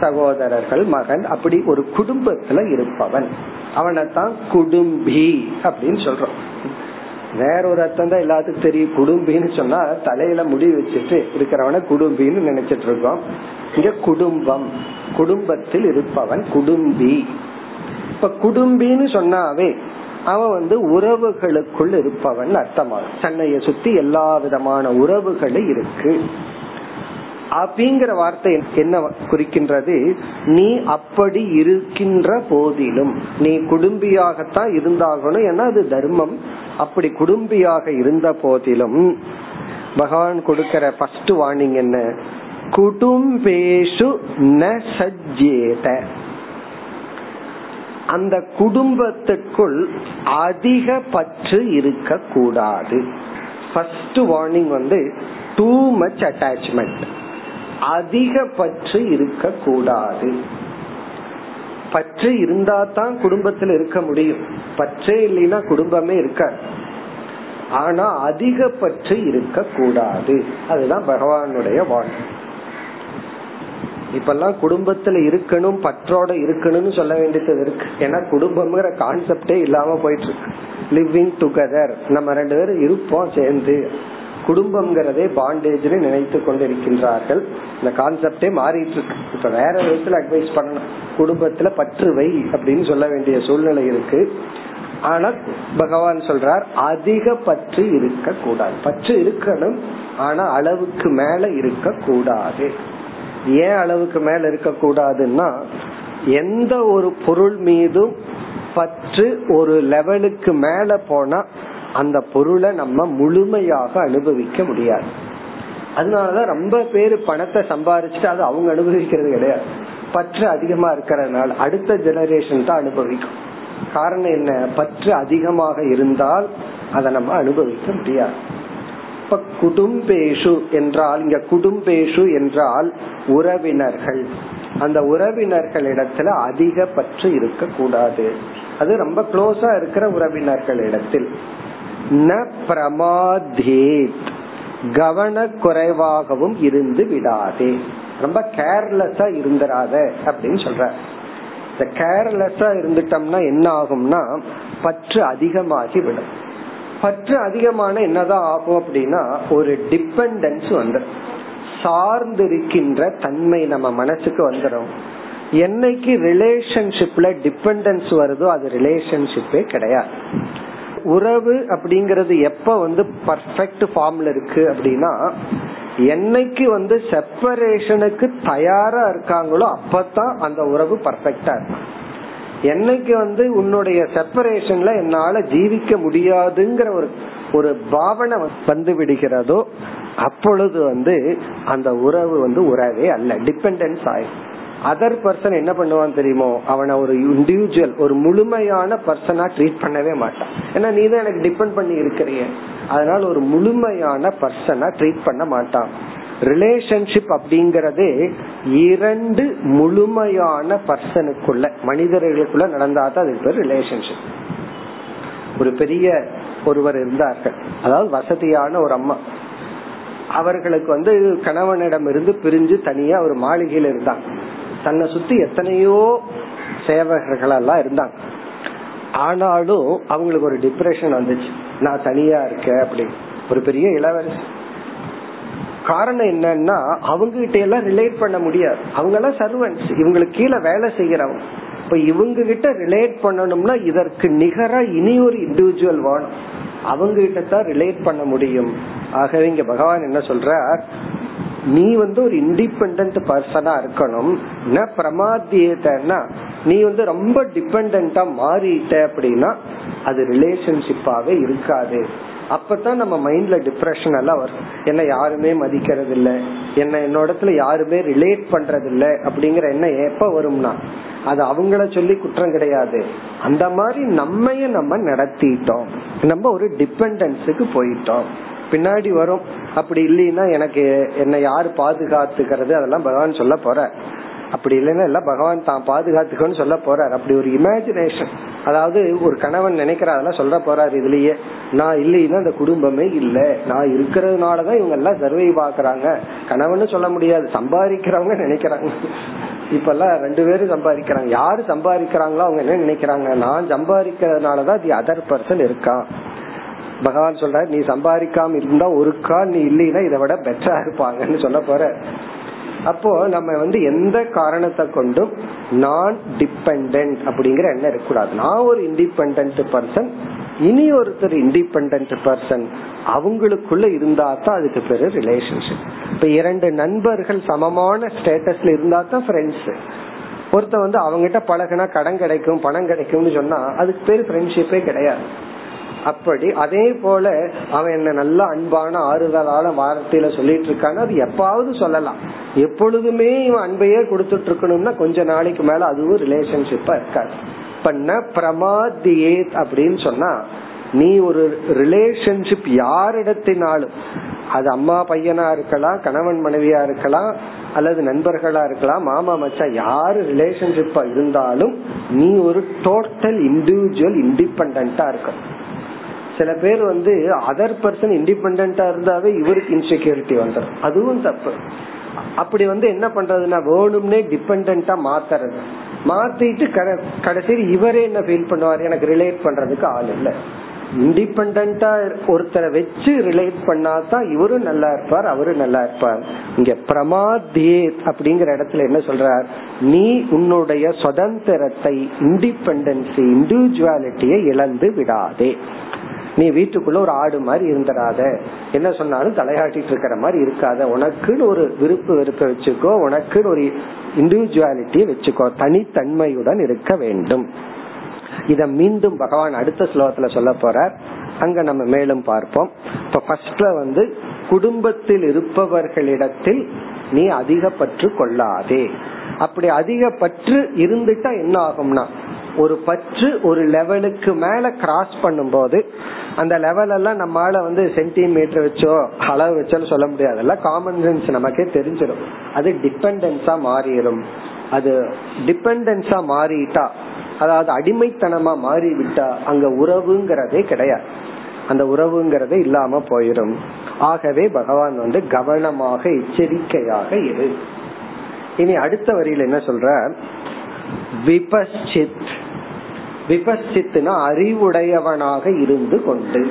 சகோதரர்கள் மகன் அப்படி ஒரு குடும்பத்துல இருப்பவன். அவனை தான் குடும்பி அப்படின்னு சொல்றோம். வேற ஒரு அர்த்தம் தான் எல்லாத்துக்கும் தெரியும். குடும்பின்னு சொன்னா தலையில முடி வச்சுட்டு இருக்கிறவன குடும்பின்னு நினைச்சிட்டு இருக்கோம். இங்க குடும்பம். குடும்பத்தில் இருப்பவன் குடும்பி. இப்ப குடும்பின்னு சொன்னாவே அவன் வந்து உறவுகளுக்குள் இருப்பவன் அர்த்தமாகும் சென்னையை சுத்தி எல்லா விதமான உறவுகளும் இருக்கு. அப்படிங்கிற வார்த்தை என்ன குறிக்கின்றது? நீ அப்படி இருக்கின்ற போதிலும் நீ குடும்பியாகத்தான் இருந்தாகணும். ஏன்னா அது தர்மம். அப்படி குடும்பியாக இருந்த போதிலும் பகவான் கொடுக்கிற ஃபர்ஸ்ட் வார்னிங் என்ன? குடும்பேஷு ந சஜ்ஜேத. அந்த குடும்பத்துக்குள் அதிக பற்று இருக்க கூடாது ஃபர்ஸ்ட் வார்னிங் வந்து டூ மச் அட்டாச்மெண்ட் அதிக பற்று இருக்க கூடாது பற்று இருந்தா தான் குடும்பத்துல இருக்க முடியும். பற்றே இல்லைன்னா குடும்பமே இருக்க ஆனா அதிக பற்று இருக்க கூடாது அதுதான் பகவானுடைய வாழ்க்கை இப்பெல்லாம் குடும்பத்துல இருக்கணும் பற்றோட இருக்கணும்னு சொல்ல வேண்டியது இருக்கு. ஏன்னா குடும்பம்ங்கிற கான்செப்டே இல்லாம போயிட்டு இருக்கு லிவிங் டுகெதர் நம்ம ரெண்டு பேரும் இருப்போம் சேர்ந்து. குடும்பம்ங்கிறதே பாண்டேஜ்னு நினைத்து கொண்டிருக்கின்றார்கள். இந்த கான்செப்டே மாறிட்டு இருக்கு இப்ப வேற விதத்துல அட்வைஸ் பண்ணணும். குடும்பத்துல பற்று வை அப்படின்னு சொல்ல வேண்டிய சூழ்நிலை இருக்கு. ஆனா பகவான் சொல்றார் அதிக பற்று இருக்க கூடாது பற்று இருக்கணும் ஆனா அளவுக்கு மேல இருக்க கூடாது ஏன் அளவுக்கு மேல இருக்கக்கூடாதுன்னா எந்த ஒரு பொருள் மீதும் பற்று ஒரு லெவலுக்கு மேல போனா அந்த பொருளை நம்ம முழுமையாக அனுபவிக்க முடியாது. அதனாலதான் ரொம்ப பேர் பணத்தை சம்பாரிச்சுட்டு அது அவங்க அனுபவிக்கிறது கிடையாது. பற்று அதிகமா இருக்கிறதுனால அடுத்த ஜெனரேஷன் தான் அனுபவிக்கும். காரணம் என்ன? பற்று அதிகமாக இருந்தால் அதை நம்ம அனுபவிக்க முடியாது. இப்ப குடும்பேஷு என்றால் இங்க குடும்பேஷு என்றால் உறவினர்கள். அந்த உறவினர்கள் இடத்துல அதிக பற்று இருக்க கூடாது அது ரொம்ப க்ளோஸா இருக்கிற உறவினர்கள் இடத்தில் ந பிரமாதேத். கவன குறைவாகவும் இருந்து விடாதே. ரொம்ப கேர்லெஸ்ஸா இருந்துராத அப்படின்னு சொல்ற. இந்த கேர்லெஸ்ஸா இருந்துட்டோம்னா என்ன ஆகும்னா பற்று அதிகமாகி விடும் பற்று அதிகமான என்னதான் ஆகும் அப்படின்னா ஒரு டிபெண்டன்ஸ் வந்து சார்ந்திருக்கின்ற தன்மை நம்ம மனசுக்கு வந்துடும் என்னைக்கு ரிலேஷன்ஷிப்ல டிபெண்டன்ஸ் வருதோ அது ரிலேஷன்ஷிப்பே கிடையாது. உறவு அப்படிங்கறது எப்ப வந்து பர்ஃபெக்ட் ஃபார்ம்ல இருக்கு அப்படின்னா என்னைக்கு வந்து செப்பரேஷனுக்கு தயாரா இருக்காங்களோ அப்பதான் அந்த உறவு பர்ஃபெக்டா இருக்கும். என்னைக்கு வந்து உன்னுடைய செப்பரேஷன்ல என்னால ஜீவிக்க முடியாதுங்கிற ஒரு ஒரு பாவனை வந்து விடுகிறதோ அப்பொழுது வந்து அந்த உறவு வந்து உறவே அல்ல டிபெண்டன்ஸ் ஆயிடும் அதர் பர்சன் என்ன பண்ணுவான் தெரியுமோ அவனை ஒரு இண்டிவிஜுவல் ஒரு முழுமையான பர்சனா ட்ரீட் பண்ணவே மாட்டான். ஏன்னா நீ தான் எனக்கு டிபெண்ட் பண்ணி இருக்கிறிய அதனால ஒரு முழுமையான பர்சனா ட்ரீட் பண்ண மாட்டான். ரிலேஷன்ஷிப் அப்படிங்கறது இரண்டு முழுமையான பர்சனுக்குள்ள மனிதர்களுக்குள்ள நடந்தாதான் அதுக்கு பேர் ரிலேஷன்ஷிப் ஒரு பெரிய ஒருவர் இருந்தார்கள். அதாவது வசதியான ஒரு அம்மா. அவர்களுக்கு வந்து கணவனிடம் இருந்து பிரிஞ்சு தனியா ஒரு மாளிகையில இருந்தாங்க. தன்னை சுத்தி எத்தனையோ சேவகர்கள் எல்லாம் இருந்தாங்க. ஆனாலும் அவங்களுக்கு ஒரு டிப்ரெஷன் வந்துச்சு. நான் தனியா இருக்கேன் அப்படின்னு. ஒரு பெரிய இளவரசி. காரணம் என்னன்னா அவங்க கிட்ட எல்லாம் ரிலேட் பண்ண முடியாது. அவங்க எல்லாம் சர்வன்ஸ் இவங்களுக்கு கீழே வேலை செய்யறவங்க. இப்ப இவங்க கிட்ட ரிலேட் பண்ணணும்னா இதற்கு நிகரா இனி ஒரு இண்டிவிஜுவல் வேணும். அவங்க கிட்ட தான் ரிலேட் பண்ண முடியும். ஆகவே இங்க பகவான் என்ன சொல்றார்? நீ வந்து ஒரு இண்டிபெண்ட் பர்சனா இருக்கணும். ந பிரமாத்தியத்தன்னா நீ வந்து ரொம்ப டிபெண்டா மாறிட்ட அப்படின்னா அது ரிலேஷன்ஷிப்பாவே இருக்காது. அப்பதான் நம்ம மைண்ட்ல டிப்ரெஷன் எல்லாம் வரும். என்ன யாருமே மதிக்கிறது இல்ல என்ன என்னோடத்துல யாருமே ரிலேட் பண்றது இல்ல அப்படிங்கிற என்ன எப்ப வரும்னா அது அவங்கள சொல்லி குற்றம் கிடையாது. அந்த மாதிரி நம்மைய நம்ம நடத்திட்டோம். நம்ம ஒரு டிபெண்டன்ஸுக்கு போயிட்டோம். பின்னாடி வரும். அப்படி இல்லைன்னா எனக்கு என்ன யாரு பாதுகாத்துக்கிறது? அதெல்லாம் பகவான் சொல்ல போற அப்படி இல்லைன்னா எல்லாம் பகவான் தான் பாதுகாத்துக்கன்னு சொல்ல போறாரு. அப்படி ஒரு இமேஜினேஷன் அதாவது ஒரு கணவன் நினைக்கிற அதெல்லாம் சொல்ல போறாரு இதுலயே நான் இல்லைன்னா அந்த குடும்பமே இல்ல. நான் இருக்கிறதுனாலதான் இவங்க எல்லாம் சர்வை பாக்குறாங்க கணவன் சொல்ல முடியாது சம்பாதிக்கிறவங்க நினைக்கிறாங்க. இப்ப எல்லாம் ரெண்டு பேரும் சம்பாதிக்கிறாங்க. யாரு சம்பாதிக்கிறாங்களோ அவங்க என்ன நினைக்கிறாங்க? நான் சம்பாதிக்கிறதுனாலதான் தி அதர் பர்சன் இருக்கான் பகவான் சொல்றாரு நீ சம்பாதிக்காம இருந்தா ஒரு கால் நீ இல்லைன்னா இதை விட பெட்டரா இருப்பாங்கன்னு சொல்ல போற அப்போ நம்ம வந்து எந்த காரணத்தை கொண்டும் நான் டிபெண்ட் அப்படிங்கிற எண்ணம் இருக்கக்கூடாது. நான் ஒரு இண்டிபெண்ட் பர்சன் இனி ஒருத்தர் இண்டிபெண்ட் பர்சன் அவங்களுக்குள்ள இருந்தா தான் அதுக்கு பேரு ரிலேஷன்ஷிப் இப்ப இரண்டு நண்பர்கள் சமமான ஸ்டேட்டஸ்ல இருந்தா தான் ஃப்ரெண்ட்ஸ் ஒருத்த வந்து அவங்ககிட்ட பழகினா கடன் கிடைக்கும் பணம் கிடைக்கும்னு சொன்னா அதுக்கு பேர் ஃப்ரெண்ட்ஷிப்பே கிடையாது. அப்படி அதே போல அவன் என்ன நல்ல அன்பான ஆறுதலான வார்த்தையில சொல்லிட்டு இருக்கான்னு அது எப்பாவது சொல்லலாம். எப்பொழுதுமே இவன் அன்பையே கொடுத்துட்டு இருக்கணும்னா கொஞ்ச நாளைக்கு மேல அதுவும் ரிலேஷன்ஷிப்பா இருக்காது. பண்ண பிரமாதியே அப்படின்னு சொன்னா நீ ஒரு ரிலேஷன்ஷிப் யாரிடத்தினாலும் அது அம்மா பையனா இருக்கலாம் கணவன் மனைவியா இருக்கலாம் அல்லது நண்பர்களா இருக்கலாம் மாமா மச்சா யாரு ரிலேஷன்ஷிப்பா இருந்தாலும் நீ ஒரு டோட்டல் இண்டிவிஜுவல் இண்டிபெண்டா இருக்கணும். சில பேர் வந்து அதர் பர்சன் இண்டிபெண்டா இருந்தாவே இவருக்கு இன்செக்யூரிட்டி வந்துடும் அதுவும் தப்பு. அப்படி வந்து என்ன பண்றதுன்னா வேணும்னே டிபெண்டா மாத்துறது. மாத்திட்டு கடைசியில் இவரே என்ன ஃபீல் பண்ணுவார்? எனக்கு ரிலேட் பண்றதுக்கு ஆள் இல்ல. இண்டிபெண்டா ஒருத்தரை வச்சு ரிலேட் பண்ணாதான் இவரும் நல்லா இருப்பார் அவரும் நல்லா இருப்பார். இங்க பிரமாதே அப்படிங்கிற இடத்துல என்ன சொல்றார்? நீ உன்னுடைய சுதந்திரத்தை இண்டிபெண்டன்சி இண்டிவிஜுவாலிட்டியை இழந்து விடாதே. நீ வீட்டுக்குள்ள ஒரு ஆடு மாதிரி இருந்துடாத. என்ன சொன்னாலும் தலையாட்டிட்டு இருக்கிற மாதிரி இருக்காத. உனக்குன்னு ஒரு விருப்பு வெறுப்ப வச்சுக்கோ உனக்குன்னு ஒரு இண்டிவிஜுவாலிட்டியை வச்சுக்கோ. தனித்தன்மையுடன் இருக்க வேண்டும். இத மீண்டும் பகவான் அடுத்த ஸ்லோகத்துல சொல்ல போறார். அங்க நம்ம மேலும் பார்ப்போம். இப்ப ஃபர்ஸ்ட்ல வந்து குடும்பத்தில் இருப்பவர்களிடத்தில் நீ அதிக பற்று கொள்ளாதே. அப்படி அதிக பற்று இருந்துட்டா என்ன ஆகும்னா ஒரு பற்று ஒரு லெவலுக்கு மேல கிராஸ் பண்ணும்போது அந்த லெவல் எல்லாம் நம்மால வந்து சென்டிமீட்டர் வச்சோ அளவு வச்சோ சொல்ல முடியாது. எல்லாம் காமன் சென்ஸ் நமக்கே தெரிஞ்சிடும். அது டிபெண்டன்ஸா மாறிடும் அது டிபெண்டன்ஸா மாறிட்டா அதாவது அடிமைத்தனமா மாறி விட்டா அங்க உறவுங்கிறதே கிடையாது. அந்த உறவுங்கிறதே இல்லாம போயிடும் ஆகவே பகவான் வந்து கவனமாக எச்சரிக்கையாக இரு. இனி அடுத்த வரியில என்ன சொல்ற விபச்சித் விபச்சித்னா அறிவுடையவனாக இருந்து கொண்டு.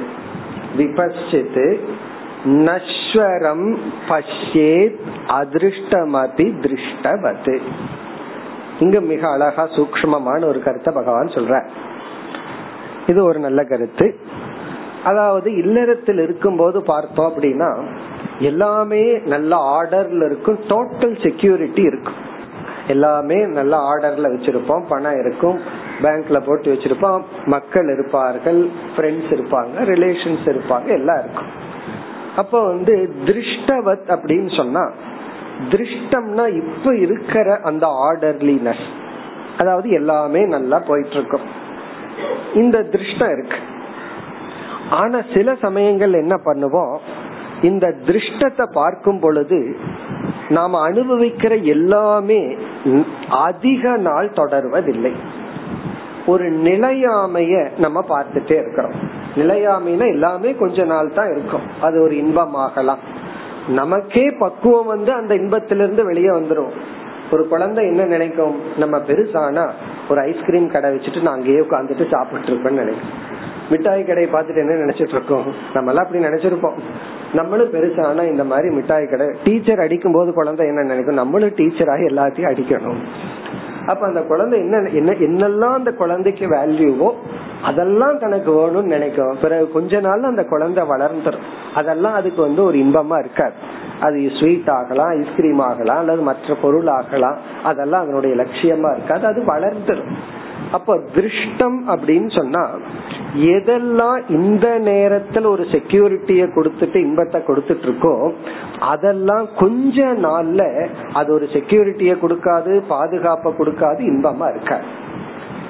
விபச்சித்து நஸ்வரம் பஷ்யேத் அதிருஷ்டமபி திருஷ்டவது இங்க மிக அழகா சூக்மமான ஒரு கருத்தை பகவான் சொல்ற இது ஒரு நல்ல கருத்து. அதாவது இல்லறத்தில் இருக்கும் போது பார்த்தோம் அப்படின்னா எல்லாமே நல்ல ஆர்டர்ல இருக்கும் டோட்டல் செக்யூரிட்டி இருக்கும். எல்லாமே நல்ல ஆர்டர்ல வச்சிருப்போம். பணம் இருக்கும். பேங்க்ல போட்டு வச்சிருப்போம். மக்கள் இருப்பார்கள் ஃப்ரெண்ட்ஸ் இருப்பாங்க ரிலேஷன்ஸ் இருப்பாங்க எல்லாம் இருக்கும். அப்போ வந்து திருஷ்டவத் அப்படின்னு சொன்னா திருஷ்டம்னா இப்ப இருக்கிற அந்த ஆர்டர்லினஸ் அதாவது எல்லாமே நல்லா போயிட்டு இருக்கும் இந்த திருஷ்டம் இருக்கு. ஆனா சில சமயங்கள் என்ன பண்ணுவோம்? இந்த திருஷ்டத்தை பார்க்கும் பொழுது நாம் அனுபவிக்கிற எல்லாமே அதிக நாள் தொடர்வதில்லை. ஒரு நிலையாமைய நம்ம பார்த்துட்டே இருக்கிறோம். நிலையாமைனா எல்லாமே கொஞ்ச நாள் தான் இருக்கும். அது ஒரு இன்பமாகலாம். நமக்கே பக்குவம் வந்து அந்த இன்பத்திலிருந்து வெளியே வந்துடும் ஒரு குழந்தை என்ன நினைக்கும்? நம்ம பெருசானா ஒரு ஐஸ்கிரீம் கடை வச்சுட்டு நான் அங்கேயே உட்காந்துட்டு சாப்பிட்டு இருப்பேன்னு நினைக்கும். மிட்டாய் கடையை பார்த்துட்டு என்ன நினைச்சிட்டு இருக்கோம்? நம்ம எல்லாம் அப்படி நினைச்சிருப்போம். நம்மளும் பெருசானா இந்த மாதிரி மிட்டாய் கடை டீச்சர் அடிக்கும் போது குழந்தை என்ன நினைக்கும்? நம்மளும் டீச்சராக எல்லாத்தையும் அடிக்கணும். அப்ப அந்த குழந்தை என்ன என்ன என்னெல்லாம் அந்த குழந்தைக்கு வேல்யூவோ அதெல்லாம் தனக்கு வேணும்னு நினைக்கும். பிறகு கொஞ்ச நாள் அந்த குழந்தை வளர்ந்துடும் அதெல்லாம் அதுக்கு வந்து ஒரு இன்பமா இருக்காது. அது ஸ்வீட் ஆகலாம் ஐஸ்கிரீம் ஆகலாம் அல்லது மற்ற பொருள் ஆகலாம். அதெல்லாம் அதனுடைய லட்சியமா இருக்காது. அது வளர்ந்துரும். அப்ப திருஷ்டம் அப்படின்னு சொன்னா எதெல்லாம் இந்த நேரத்துல ஒரு செக்யூரிட்டிய கொடுத்துட்டு இன்பத்தை கொடுத்துட்டு இருக்கோ அதெல்லாம் கொஞ்ச நாள்ல அது ஒரு செக்யூரிட்டிய கொடுக்காது பாதுகாப்ப கொடுக்காது இன்பமா இருக்காது.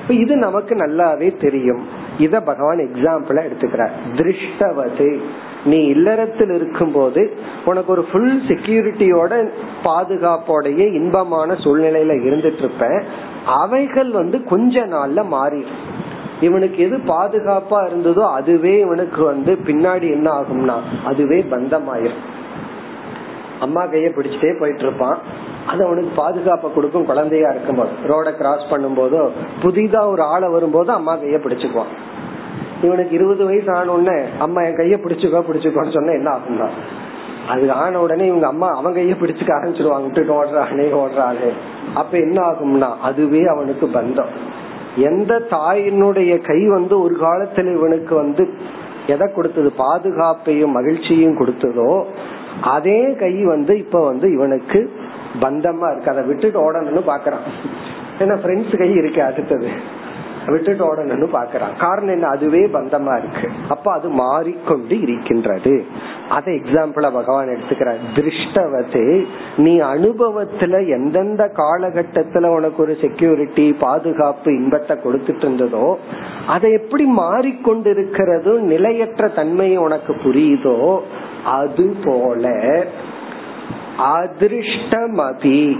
இது நமக்கு நல்லாவே தெரியும். இத பகவான் எக்ஸாம்பிளா எடுத்துக்கிறார். திருஷ்டவது நீ இல்லறத்தில் இருக்கும் போது உனக்கு ஒரு ஃபுல் செக்யூரிட்டியோட பாதுகாப்போடைய இன்பமான சூழ்நிலையில இருந்துட்டு இருப்ப அவைகள் வந்து கொஞ்ச நாள்ல மாறிடும். இவனுக்கு எது பாதுகாப்பா இருந்ததோ அதுவே இவனுக்கு வந்து பின்னாடி என்ன ஆகும்னா அதுவே பந்தமாயிரும். அம்மா கைய பிடிச்சிட்டே போயிட்டு இருப்பான் அது அவனுக்கு பாதுகாப்பை கொடுக்கும் குழந்தையா இருக்கும்போது. ரோட கிராஸ் பண்ணும் போதோ புதிதா ஒரு ஆளை வரும்போது அம்மா கைய பிடிச்சுக்குவான். இவனுக்கு இருபது வயசு ஆன உடனே அம்மா என் கைய பிடிச்சுக்கோ பிடிச்சுக்கோன்னு சொன்னா என்ன ஆகும்னா? அது ஆன உடனே இவங்க அம்மா அவன் கைய பிடிச்சுக்க ஆரம்பிச்சிருவாங்க விட்டுட்டு ஓடுறானே ஓடுறானே. அப்ப என்ன ஆகும்னா அதுவே அவனுக்கு பந்தம். எந்த தாயினுடைய கை வந்து ஒரு காலத்துல இவனுக்கு வந்து எதை கொடுத்தது? பாதுகாப்பையும் மகிழ்ச்சியும் கொடுத்ததோ அதே கை வந்து இப்ப வந்து இவனுக்கு பந்தமா இருக்கு. அதை விட்டுட்டு ஓடணும்னு பாக்குறான். ஏன்னா ஃப்ரெண்ட்ஸ் கை இருக்கு அடுத்தது. விட்டுட்டு ஓடணும்னு பாக்குறான். காரணம் என்ன? அதுவே பந்தமா இருக்கு. அப்ப அது மாறிக்கொண்டு இருக்கின்றது. அதை எக்ஸாம்பிளா பகவான் எடுத்துக்கிறார். திருஷ்டவத்து நீ அனுபவத்துல எந்தெந்த காலகட்டத்துல உனக்கு ஒரு செக்யூரிட்டி பாதுகாப்பு இன்பத்தை கொடுத்துட்டு இருந்ததோ அதை எப்படி மாறிக்கொண்டிருக்கிறதோ நிலையற்ற தன்மை உனக்கு புரியுதோ அது போல அதிருஷ்டமதி.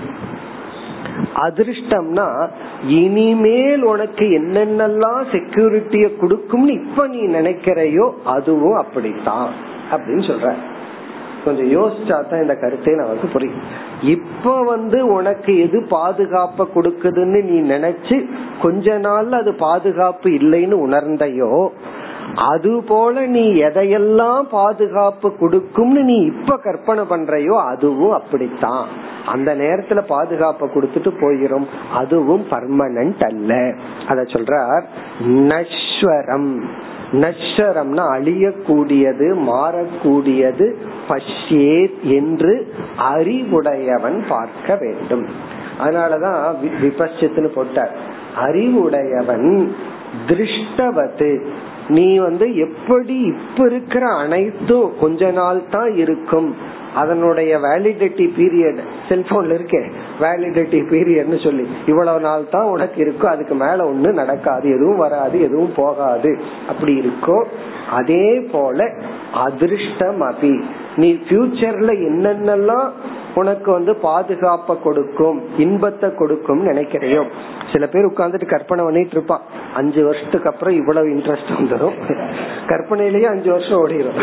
அதிர்ஷ்டம்னா இனிமேல் உனக்கு என்னென்னலாம் செக்யூரிட்டிய கொடுக்கும்னு இப்ப நீ நினைக்கிறையோ அதுவும் அப்படித்தான் அப்படின்னு சொல்ற. கொஞ்சம் யோசிச்சா தான் இந்த கருத்தே நமக்கு புரியும். இப்ப வந்து உனக்கு எது பாதுகாப்ப கொடுக்குதுன்னு நீ நினைச்சு கொஞ்ச நாள்ல அது பாதுகாப்பு இல்லைன்னு உணர்ந்தையோ அது போல நீ எதையெல்லாம் பாதுகாப்பு கொடுக்கும்னு நீ இப்ப கற்பனை பண்றையோ அதுவும் அப்படித்தான். அந்த நேரத்துல பாதுகாப்பை கொடுத்துட்டு போயிரும். அதுவும் பர்மனன்ட் அல்ல. அத சொல்றார் நஸ்வரம். நஸ்வரம்னா அழியக்கூடியது மாறக்கூடியது பஷ்யேத் என்று அறிவுடையவன் பார்க்க வேண்டும். அதனாலதான் விபட்சத்துன்னு போட்டார். அறிவுடையவன் திருஷ்டவத்து. நீ வந்து எப்படி இப்ப இருக்கிற அனைத்தும் கொஞ்ச நாள் தான் இருக்கும். அதனுடைய வேலிடிட்டி பீரியட் செல்போன்ல இருக்கே வேலிடிட்டி பீரியட்னு சொல்லி இவ்வளவு நாள் தான் உனக்கு இருக்கும் அதுக்கு மேல ஒண்ணு நடக்காது எதுவும் வராது எதுவும் போகாது. அப்படி இருக்கும் அதே போல அதிர்ஷ்டம் அபி நீ ஃபியூச்சர்ல என்னென்னலாம் உனக்கு வந்து பாதுகாப்ப கொடுக்கும் இன்பத்தை கொடுக்கும் நினைக்கிறையோ? சில பேர் உட்கார்ந்துட்டு கற்பனை பண்ணிட்டு இருப்பான். அஞ்சு வருஷத்துக்கு அப்புறம் இவ்வளவு இன்ட்ரெஸ்ட் வந்துடும் கற்பனையிலேயே அஞ்சு வருஷம் ஓடிடும்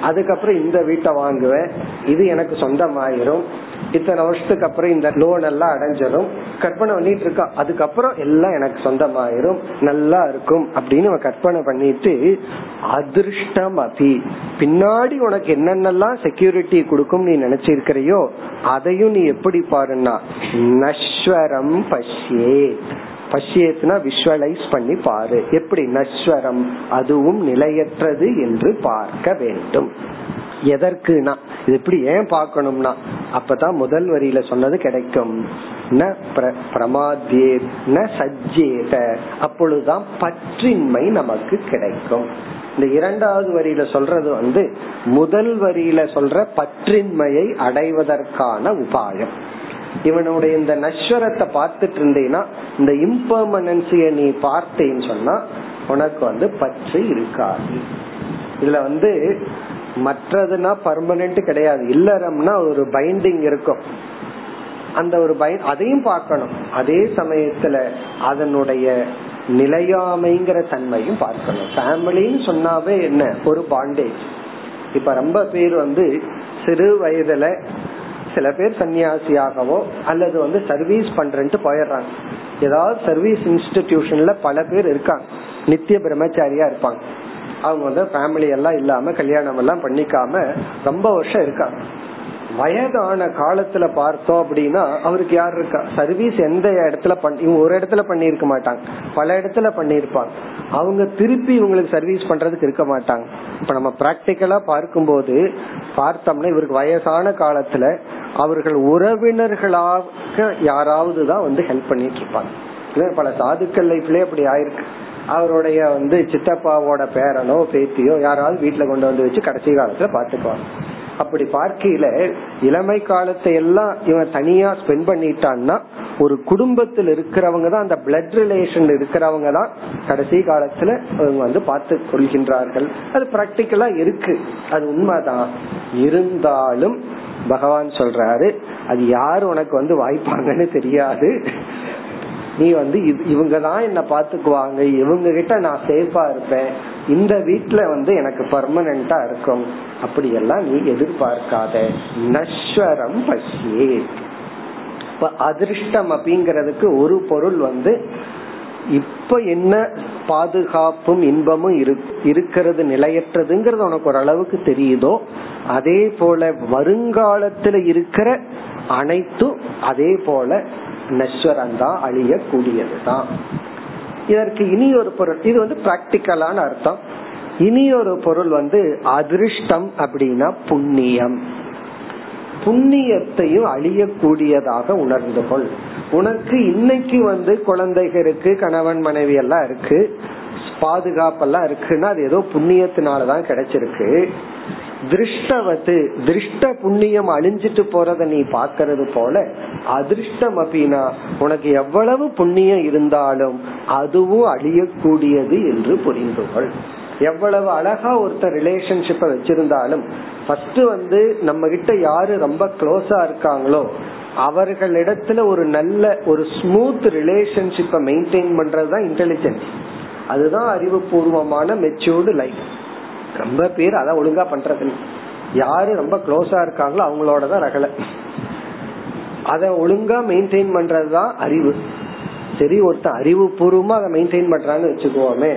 அதுக்கப்புறம் இந்த வீட்டை வாங்குவேன். இது எனக்கு சொந்தமாயிரும். இத்தனை வருஷத்துக்கு அப்புறம் இந்த லோன் எல்லாம் அடைஞ்சிடும் கற்பனை பண்ணிட்டு இருக்கா. அதுக்கப்புறம் எல்லாம் எனக்கு சொந்தமாயிரும். நல்லா இருக்கும் அப்படின்னு கற்பனை பண்ணிட்டு அதிர்ஷ்டம் அபி பின்னாடி உனக்கு என்னென்னலாம் செக்யூரிட்டி கொடுக்கும் நீ நினைச்சிருக்கிறையோ அதையும் நீ எப்படி பாருன்னா நஸ்வரம் பஷ்யே பஷ்யேத்னா விஷுவலைஸ் பண்ணி பாரு. எப்படி? நஸ்வரம் அதுவும் நிலையற்றது என்று பார்க்க வேண்டும். எதற்குனா? இது எப்படி ஏன் பார்க்கணும்னா அப்பதான் முதல் வரியில சொன்னது கிடைக்கும். ந பிரமாத்யே ந சஜ்ஜேத. அப்பொழுதுதான் பற்றின்மை நமக்கு கிடைக்கும். இந்த இரண்டாவது வரியில சொல்றது வந்து முதல் வரியில சொல்ற பற்றின்மையை அடைவதற்கான உபாயம். இவனுடைய இந்த நஸ்வரத்தை பார்த்துட்டு இருந்தீங்கன்னா இந்த இம்பர்மனன்சிய நீ பார்த்தேன்னு சொன்னா உனக்கு வந்து பற்று இருக்காது. இதுல வந்து மற்றதுனா பர்மனன்ட் கிடையாது. இல்லறம்னா ஒரு பைண்டிங் இருக்கும். அந்த ஒரு பை அதையும் பார்க்கணும். அதே சமயத்துல அதனுடைய நிலையாமைங்கிற தன்மையும் பார்க்கணும். ஃபேமிலின்னு சொன்னாவே என்ன? ஒரு பாண்டேஜ் இப்ப ரொம்ப பேர் வந்து சிறு வயதுல சில பேர் சன்னியாசியாகவோ அல்லது வந்து சர்வீஸ் பண்றேன்ட்டு போயிடுறாங்க. ஏதாவது சர்வீஸ் இன்ஸ்டிடியூஷன்ல பல பேர் இருக்காங்க. நித்திய பிரம்மச்சாரியா இருப்பாங்க. அவங்க வந்து ஃபேமிலி எல்லாம் இல்லாம கல்யாணம் எல்லாம் பண்ணிக்காம ரொம்ப வருஷம் இருக்காங்க வயதான காலத்துல பார்த்தோம் அப்படின்னா அவருக்கு யார் இருக்கா? சர்வீஸ் எந்த இடத்துல ஒரு இடத்துல பண்ணிருக்க மாட்டாங்க. பல இடத்துல பண்ணிருப்பாங்க அவங்க திருப்பி இவங்களுக்கு சர்வீஸ் பண்றதுக்கு இருக்க மாட்டாங்க. இப்ப நம்ம பிராக்டிக்கலா பார்க்கும்போது பார்த்தோம்னா இவருக்கு வயசான காலத்துல அவர்கள் உறவினர்களாக யாராவது தான் வந்து ஹெல்ப் பண்ணிட்டு இருப்பாங்க. பல சாதுக்கள் லைஃப்லயே அப்படி ஆயிருக்கு. அவருடைய வந்து சித்தப்பாவோட பேரனோ பேத்தியோ யாராவது வீட்டுல கொண்டு வந்து வச்சு கடைசி காலத்துல பாத்துக்குவாங்க அப்படி பார்க்கையில இளமை காலத்தை எல்லாம் இவன் தனியா ஸ்பெண்ட் பண்ணிட்டான்னா ஒரு குடும்பத்தில் இருக்கிறவங்க தான் அந்த பிளட் ரிலேஷன் இருக்கிறவங்க தான் கடைசி காலத்துல அவங்க வந்து பார்த்து கொள்கின்றார்கள். அது பிராக்டிக்கலா இருக்கு. அது உண்மைதான். இருந்தாலும் பகவான் சொல்றாரு அது யார் உனக்கு வந்து வாய்ப்பாங்கன்னு தெரியாது. நீ வந்து இவங்க தான் என்ன பாத்துக்குவாங்க இவங்க கிட்ட நான் சேஃபா இருப்பேன் இந்த வீட்டுல வந்து எனக்கு பர்மனண்டா இருக்கும். அப்படி எல்லாம் நீ எதிர்பார்க்காத. நஸ்வரம் பசியே இப்ப அதிர்ஷ்டம் அப்படிங்கறதுக்கு ஒரு பொருள் வந்து இப்ப என்ன பாதுகாப்பும் இன்பமும் இருக்கிறது நிலையற்றதுங்கிறது உனக்கு ஒரு அளவுக்கு தெரியுதோ அதே போல வருங்காலத்துல இருக்கிற அனைத்தும் அதே போல நஸ்வரம் தான் அழியக்கூடியதுதான். இதற்கு இனி ஒரு பொருள். இது வந்து பிராக்டிக்கலான அர்த்தம். இனி ஒரு பொருள் வந்து அதிருஷ்டம் அப்படின்னா புண்ணியம். புண்ணியத்தையும் அழியக்கூடியதாக உணர்ந்து கொள். உனக்கு இன்னைக்கு வந்து குழந்தைகள் இருக்கு கணவன் மனைவி எல்லாம் இருக்கு பாதுகாப்பெல்லாம் இருக்குன்னா அது ஏதோ புண்ணியத்தினாலதான் கிடைச்சிருக்கு. திருஷ்டவத்து திருஷ்ட புண்ணியம் அழிஞ்சிட்டு போறத நீ பாக்கிறது போல அதிர்ஷ்டம் அப்படின்னா உனக்கு எவ்வளவு புண்ணியம் இருந்தாலும் அதுவும் அழியக்கூடியது என்று புரிந்து கொள் எவ்வளவு அழகா ஒருத்தர் ரிலேஷன்ஷிப்ப வச்சிருந்தாலும் ஃபர்ஸ்ட் வந்து நம்ம கிட்ட யாரு ரொம்ப க்ளோஸா இருக்காங்களோ அவர்களிடத்துல ஒரு நல்ல ஒரு ஸ்மூத் ரிலேஷன்ஷிப்பை மெயின்டைன் பண்றதுதான் இன்டெலிஜென்ஸ் அதுதான் அறிவுபூர்வமான மெச்சூர்டு லைஃப் ரொம்ப பேர் அதான் ஒழுங்கா பண்றது யாரு ரொம்ப க்ளோஸா இருக்காங்களோ அவங்களோட தான் ரகலை. அத ஒழுங்கா மெயின்டைன் பண்றதுதான் அறிவு. சரி ஒருத்தன் அறிவு பூர்வமா அதை மெயின்டைன் பண்றான்னு வச்சுக்கோமே.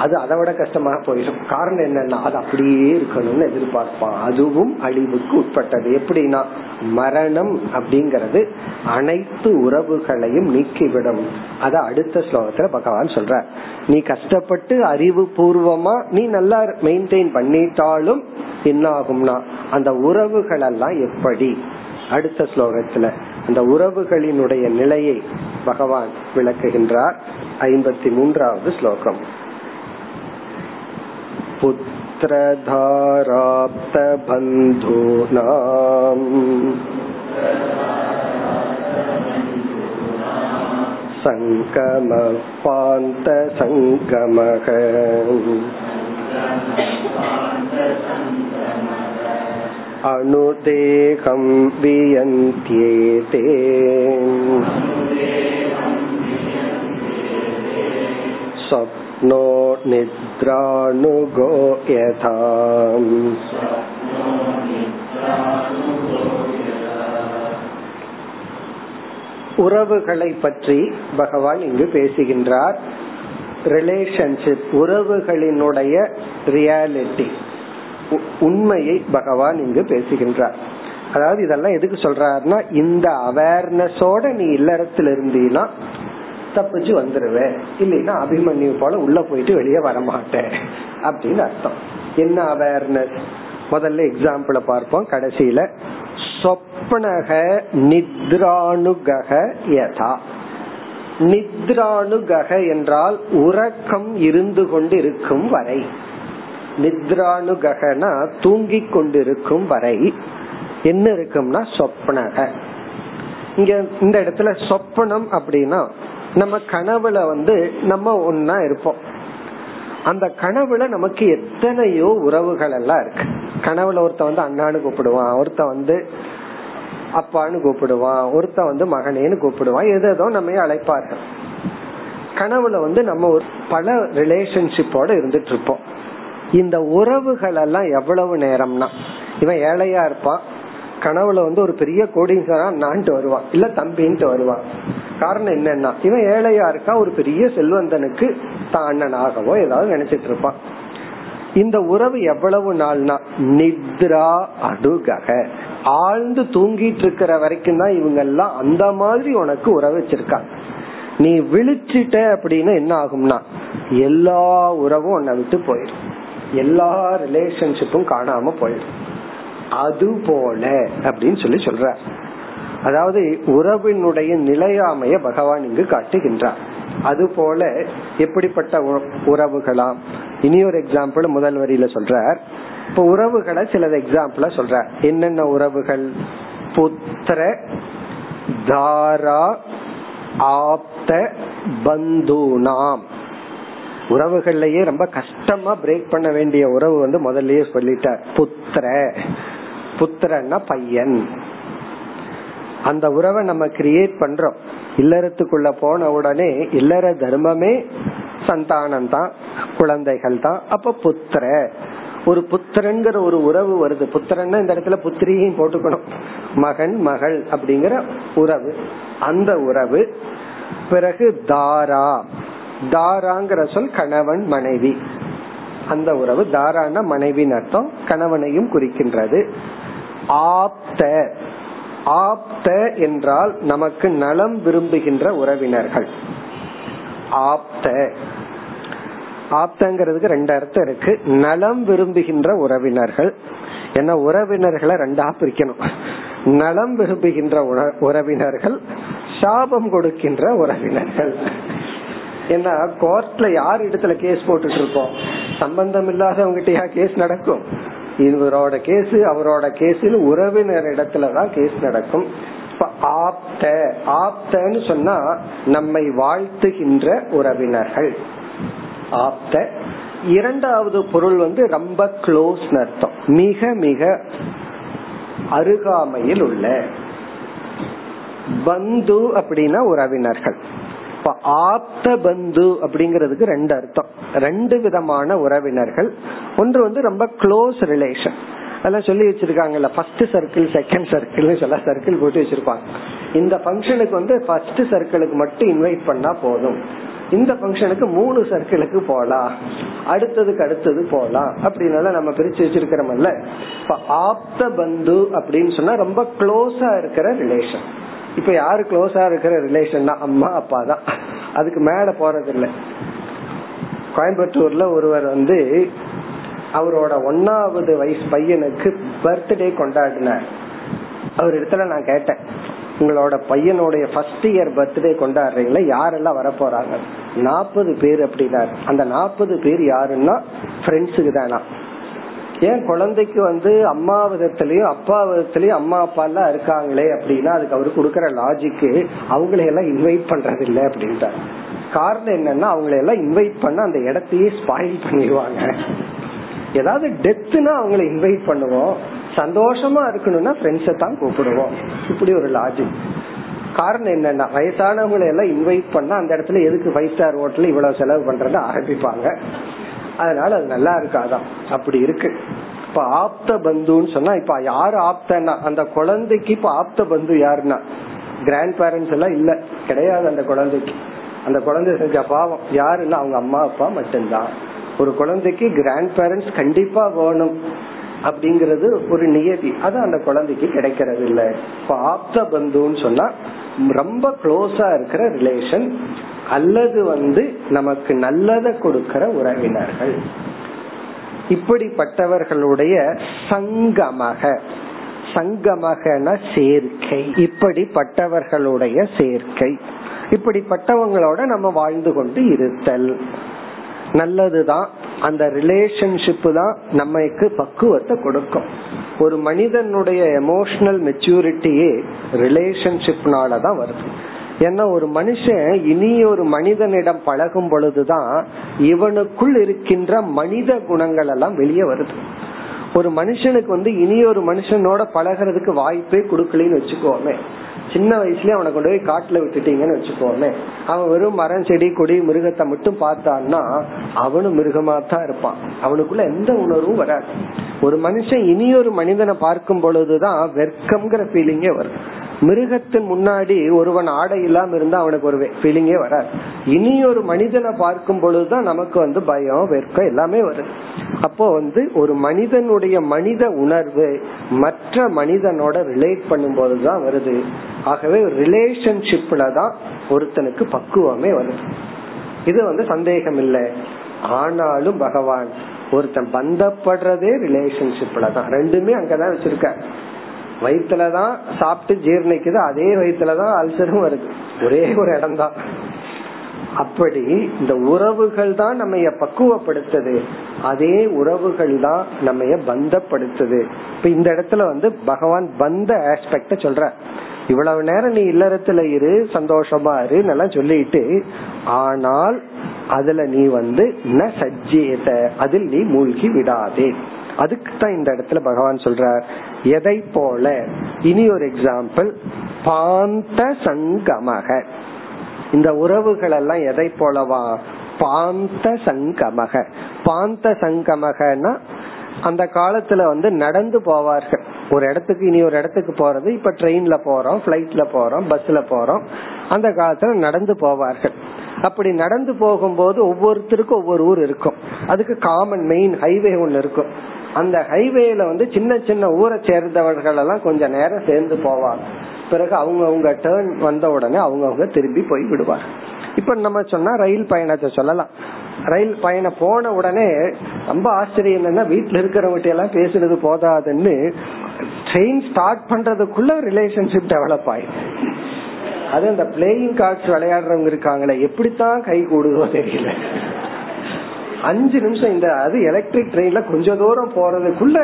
அது அதை விட கஷ்டமா போயிடும். காரணம் என்னன்னா அது அப்படியே இருக்கணும்னு எதிர்பார்ப்பான். அதுவும் அழிவுக்கு உட்பட்டது. எப்படின்னா மரணம் அப்படிங்கறது அனைத்து உறவுகளையும் நீக்கிவிடும். அத அடுத்த ஸ்லோகத்துல பகவான் சொல்ற நீ கஷ்டப்பட்டு அறிவு பூர்வமா நீ நல்லா மெயின்டைன் பண்ணிட்டாலும் என்ன ஆகும்னா அந்த உறவுகள் எல்லாம் எப்படி? அடுத்த ஸ்லோகத்துல அந்த உறவுகளினுடைய நிலையை பகவான் விளக்குகின்றார். ஐம்பத்தி மூன்றாவது ஸ்லோகம். पुत्रधाराप्तबन्धूनाम् सङ्गमपान्तसङ्गमः अनुदेहं वियन्त्येते स्वप्नो निद्रानुगो यथा உறவுகளை பற்றி பகவான் இங்கு பேசுகின்றார் ரிலேஷன்ஷிப் உறவுகளினுடைய ரியாலிட்டி உண்மையை பகவான் இங்கு பேசுகின்றார் அதாவது இதெல்லாம் எதுக்கு சொல்றாருன்னா இந்த அவேர்னஸோட நீ இல்லறத்தில் இருந்தீனா தப்பிச்சு வந்துருவேன். இல்லைன்னா அபிமன்யு போல உள்ள போயிட்டு வெளியே வரமாட்டேன். அப்படின்னு அர்த்தம். என்ன அவேர்னஸ் முதல்ல எக்ஸாம்பிள பார்ப்போம். கடைசியில சொப்னக நித்ரானுகக யதா. நித்ரானுகக என்றால் உறக்கம் இருந்து கொண்டு இருக்கும் வரை. நித்ரானுகனா தூங்கிக் கொண்டிருக்கும் வரை. என்ன இருக்கும்னா சொப்னக. இங்க இந்த இடத்துல சொப்பனம் அப்படின்னா நம்ம கனவுல வந்து நம்ம ஒன்னா இருப்போம். அந்த கனவுல நமக்கு எத்தனையோ உறவுகள் எல்லாம் இருக்கு. கனவுல ஒருத்த வந்து அண்ணான்னு கூப்பிடுவான் ஒருத்த வந்து அப்பான்னு கூப்பிடுவான் ஒருத்த வந்து மகனேன்னு கூப்பிடுவான் எதோ நம்ம அழைப்பார்கள். கனவுல வந்து நம்ம ஒரு பல ரிலேஷன்ஷிப்போட இருந்துட்டு இருப்போம். இந்த உறவுகள் எல்லாம் எவ்வளவு நேரம்னா இவன் ஏழையா இருப்பான் கனவுல வந்து ஒரு பெரிய கோடீஸ்வரா நான்ட்டு வருவான் இல்ல தம்பின்ட்டு வருவான் காரணம் என்னன்னா இவன் ஏழையா இருக்கா? ஒரு பெரிய செல்வந்தனுக்கு தான் அண்ணனாகவோ ஏதாவது நினைச்சிட்டு இருப்பான். இந்த உறவு எவ்வளவு நாள்னா நித்ரா அடுகக. ஆழ்ந்து தூங்கிட்டு இருக்கிற வரைக்கும் தான் இவங்க எல்லாம் அந்த மாதிரி உனக்கு உறவு வச்சிருக்காங்க. நீ விழிச்சிட்ட அப்படின்னு என்ன ஆகும்னா எல்லா உறவும் உன்னை விட்டு போயிடும். எல்லா ரிலேஷன்ஷிப்பும் காணாம போயிடும். அது போல அப்படின்னு சொல்லி சொல்ற. அதாவது உறவினுடைய நிலையாமைய பகவான் இங்கு காட்டுகின்றார். அது போல எப்படிப்பட்ட உறவுகளாம்? இனி ஒரு எக்ஸாம்பிள் முதல் வரியில சொல்றார். இப்ப உறவுகளை சில எக்ஸாம்பிள சொல்ற என்னென்ன உறவுகள்? புத்திர தாரா ஆப்த பந்துனாம். உறவுகள்லயே ரொம்ப கஷ்டமா பிரேக் பண்ண வேண்டிய உறவு வந்து முதல்லயே சொல்லிட்டார். புத்திர. புத்திரன்னா பையன். அந்த உறவை நம்ம கிரியேட் பண்றோம். இல்லறத்துக்குள்ள போன உடனே இல்லற தர்மமே சந்தானம் தான் குழந்தைகள் தான். அப்ப புத்திர. ஒரு புத்திரங்கிற ஒரு உறவு வருது. புத்திரன்னா இந்த இடத்துல புத்திரியும் போட்டுக்கணும். மகன் மகள் அப்படிங்கிற உறவு. அந்த உறவு. பிறகு தாரா. தாராங்கிற சொல் கணவன் மனைவி. அந்த உறவு தாரான மனைவின் அர்த்தம். கணவனையும் குறிக்கின்றது. ஆப்த. ஆப்த என்றால் நமக்கு நலம் விரும்புகின்ற உறவினர்கள். ஆப்த. ஆப்தங்கிறதுக்கு ரெண்டு அர்த்தம் இருக்கு. நலம் விரும்புகின்ற உறவினர்கள். ஏன்னா உறவினர்களை ரெண்டா பிரிக்கணும். நலம் விரும்புகின்ற உறவினர்கள் சாபம் கொடுக்கின்ற உறவினர்கள். ஏன்னா கோர்ட்ல யார் இடத்துல கேஸ் போட்டுட்டு இருப்போம் சம்பந்தம் இல்லாதவங்கிட்டயா கேஸ் நடக்கும்? இவரோட கேஸ் அவரோட கேஸில் உறவினர் இடத்துலதான் கேஸ் நடக்கும். ஆப்த ஆப்தன்னு சொன்னா நம்மை வாழ்த்துகின்ற உறவினர்கள். ஆப்த. இரண்டாவது பொருள் வந்து ரொம்ப க்ளோஸ் அர்த்தம். மிக மிக அருகாமையில் உள்ள. பந்து அப்படின்னா உறவினர்கள். இப்ப ஆப்த பந்து அப்படிங்கறதுக்கு ரெண்டு அர்த்தம். ரெண்டு விதமான உறவினர்கள். ஒன்று வந்து ரொம்ப க்ளோஸ் ரிலேஷன் அதெல்லாம் சொல்லி வச்சிருக்காங்கல்ல ஃபர்ஸ்ட் சர்க்கிள் செகண்ட் சர்க்கிள்னு சொல்ல சர்க்கிள் போட்டு வச்சிருப்பாங்க. இந்த ஃபங்க்ஷனுக்கு வந்து ஃபர்ஸ்ட் சர்க்கிளுக்கு மட்டும் இன்வைட் பண்ணா போதும். இந்த ஃபங்க்ஷனுக்கு மூணு சர்க்கிளுக்கு போலாம். அடுத்ததுக்கு அடுத்தது போலாம். அப்படின்னு நம்ம பிரிச்சு வச்சிருக்கிறோம்ல. இப்ப ஆப்த பந்து அப்படின்னு சொன்னா ரொம்ப க்ளோஸா இருக்கிற ரிலேஷன் இப்ப யாரு க்ளோஸா இருக்கிற ரிலேஷன்னா அம்மா அப்பா தான். அதுக்கு மேல போறது இல்ல. கோயம்புத்தூர்ல ஒருவர் வந்து அவரோட ஒன்னாவது வயசு பையனுக்கு பர்த்டே கொண்டாடினார். அவர் இடத்துல நான் கேட்டேன் உங்களோட பையனுடைய ஃபர்ஸ்ட் இயர் பர்த்டே கொண்டாடுறீங்களா? யாரெல்லாம் வர போறாங்க நாற்பது பேர் அப்படின்னாரு அந்த நாற்பது பேர் யாருன்னா ஃப்ரெண்ட்ஸுக்கு தானா. ஏன் குழந்தைக்கு வந்து அம்மா விதத்திலயும் அப்பா விதத்திலயும் அம்மா அப்பா எல்லாம் இருக்காங்களே அப்படின்னா அதுக்கு அவரு கொடுக்கற லாஜிக்கு அவங்களையெல்லாம் இன்வைட் பண்றது இல்லை அப்படின்ட்டார். காரணம் என்னன்னா அவங்களையெல்லாம் இன்வைட் பண்ண அந்த இடத்தையே ஸ்பாயில் பண்ணிடுவாங்க. ஏதாவது டெத்துனா அவங்களை இன்வைட் பண்ணுவோம். சந்தோஷமா இருக்கணும்னா ஃப்ரெண்ட்ஸை தான் கூப்பிடுவோம். இப்படி ஒரு லாஜிக் காரணம் என்னன்னா வயசானவங்களை எல்லாம் இன்வைட் பண்ணா அந்த இடத்துல எதுக்கு ஃபைவ் ஸ்டார் ஹோட்டல் இவ்வளவு செலவு பண்றத ஆரம்பிப்பாங்க. அதனால அது நல்லா இருக்காதான் அப்படி இருக்கு. இப்ப ஆப்த பந்துன்னு சொன்னா இப்ப யாரு ஆப்தனா அந்த குழந்தைக்கு இப்ப ஆப்த பந்து யாருன்னா? கிராண்ட் பேரண்ட்ஸ் எல்லாம் இல்ல. கிடையாது அந்த குழந்தைக்கு. அந்த குழந்தை செஞ்ச பாவம். யாருன்னா அவங்க அம்மா அப்பா மட்டும்தான். ஒரு குழந்தைக்கு கிராண்ட் பேரண்ட்ஸ் கண்டிப்பா வேணும் அப்படிங்கறது ஒரு நியதி. அது அந்த குழந்தைக்கு கிடைக்கிறது இல்ல இப்ப ஆப்த பந்துன்னு சொன்னா ரொம்ப க்ளோஸா இருக்கிற ரிலேஷன் அல்லது வந்து நமக்கு நல்லதை கொடுக்கிற உறவினர்கள். இப்படிப்பட்டவர்களுடைய சங்கமக. சங்கமகன சேர்க்கை. இப்படிப்பட்டவர்களுடைய சேர்க்கை. இப்படிப்பட்டவங்களோட நம்ம வாழ்ந்து கொண்டு இருத்தல். நல்லதுதான். அந்த ரிலேஷன்ஷிப் தான் நமக்கு பக்குவத்தை கொடுக்கும். ஒரு மனிதனுடைய எமோஷனல் மெச்சூரிட்டியே ரிலேஷன்ஷிப்னால தான் வருது. ஏன்னா ஒரு மனுஷன் இனி ஒரு மனிதனிடம் பழகும் பொழுதுதான் இவனுக்குள் இருக்கின்ற மனித குணங்கள் எல்லாம் வெளியே வருது. ஒரு மனுஷனுக்கு வந்து இனி ஒரு மனுஷனோட பழகிறதுக்கு வாய்ப்பே கொடுக்கலன்னு வச்சுக்கோமே. சின்ன வயசுலயே அவனை கொண்டு போய் காட்டுல விட்டுட்டீங்கன்னு வச்சுக்கோமே. அவன் வெறும் மரம் செடி கொடி மிருகத்தை மட்டும் பார்த்தான்னா அவனும் மிருகமா தான் இருப்பான். அவனுக்குள்ள எந்த உணர்வும் வராது. ஒரு மனுஷன் இனி ஒரு மனிதனை பார்க்கும் பொழுதுதான் வெர்க்கம்ங்கிற ஃபீலிங்கே வரும். மிருகத்தின் முன்னாடி ஒருவன் ஆடை இல்லாம இருந்தா அவனுக்கு ஒரு ஃபீலிங்கே வராது. இனி ஒரு மனிதனை பார்க்கும் பொழுதுதான் நமக்கு வந்து பயம் வெர்க்கம் எல்லாமே வருது. அப்போ வந்து ஒரு மனிதனுடைய மனித உணர்வு மற்ற மனிதனோட ரிலேட் பண்ணும் போதுதான் வருது. ஆகவே ரிலேஷன்ஷிப்ல தான் ஒருத்தனுக்கு பக்குவமே வருது. இது வந்து சந்தேகம் இல்லை ஆனாலும் பகவான் ஒருத்தன் பந்தப்படுறதே ரிலேஷன்ஷிப்ல தான். ரெண்டுமே அங்கதான் வச்சிருக்க. வயிற்றுலதான் சாப்பிட்டு ஜீர்ணிக்குது அதே வயிற்றுலதான் அல்சரும் வருது. ஒரே ஒரு இடம் தான் அப்படி இந்த உறவுகள் தான் நம்ம பக்குவப்படுத்துது. அதே உறவுகள் தான் நம்ம பந்தப்படுத்துது. இப்ப இந்த இடத்துல வந்து பகவான் பந்த ஆஸ்பெக்ட சொல்ற இவ்வளவு நேரம் நீ இல்லறத்துல இரு சந்தோஷமா இரு நல்லா சொல்லிட்டு ஆனால் அதுல நீ வந்து ந சஜ்ஜேத அதில் நீ மூழ்கி விடாதே. அதுக்கு தான் இந்த இடத்துல பகவான் சொல்றார். எதை போல? இனி ஒரு எக்ஸாம்பிள் பாந்த சங்கமக. இந்த உறவுகள் எல்லாம் எதை போலவா? பாந்த சங்கமக. பாந்த சங்கமகனா அந்த காலத்துல வந்து நடந்து போவார்கள். ஒரு இடத்துக்கு இனி ஒரு இடத்துக்கு போறது இப்ப ட்ரெயின்ல போறோம் பிளைட்ல போறோம் பஸ்ல போறோம். அந்த காலத்துல நடந்து போவார்கள். அப்படி நடந்து போகும்போது ஒவ்வொருத்தருக்கும் ஒவ்வொரு ஊர் இருக்கும். அதுக்கு காமன் மெயின் ஹைவே ஒன்னு இருக்கும். அந்த ஹைவேல வந்து சின்ன சின்ன ஊரை சேர்ந்தவர்கள் எல்லாம் கொஞ்ச நேரம் சேர்ந்து போவாங்க. பிறகு அவங்க அவங்க டேர்ன் வந்த உடனே அவங்க அவங்க திரும்பி போய் விடுவார்கள். இப்ப நம்ம சொன்னா ரயில் பயணத்தை சொல்லலாம். ரயில் பயணம் போன உடனே ரொம்ப ஆச்சரியம் என்னன்னா வீட்டுல இருக்கிறவங்க எல்லாம் பேசுறது போதாதுன்னு ட்ரெயின் ஸ்டார்ட் பண்றதுக்குள்ள ரிலேஷன்ஷிப் டெவலப் ஆயிடும் அது அந்த பிளேயிங் கார்ட்ஸ் விளையாடுறவங்க இருக்காங்களே எப்படித்தான் கை கூடுதோ தெரியல. அஞ்சு நிமிஷம் இந்த அது எலக்ட்ரிக் ட்ரெயின்ல கொஞ்ச தூரம் போறதுக்குள்ள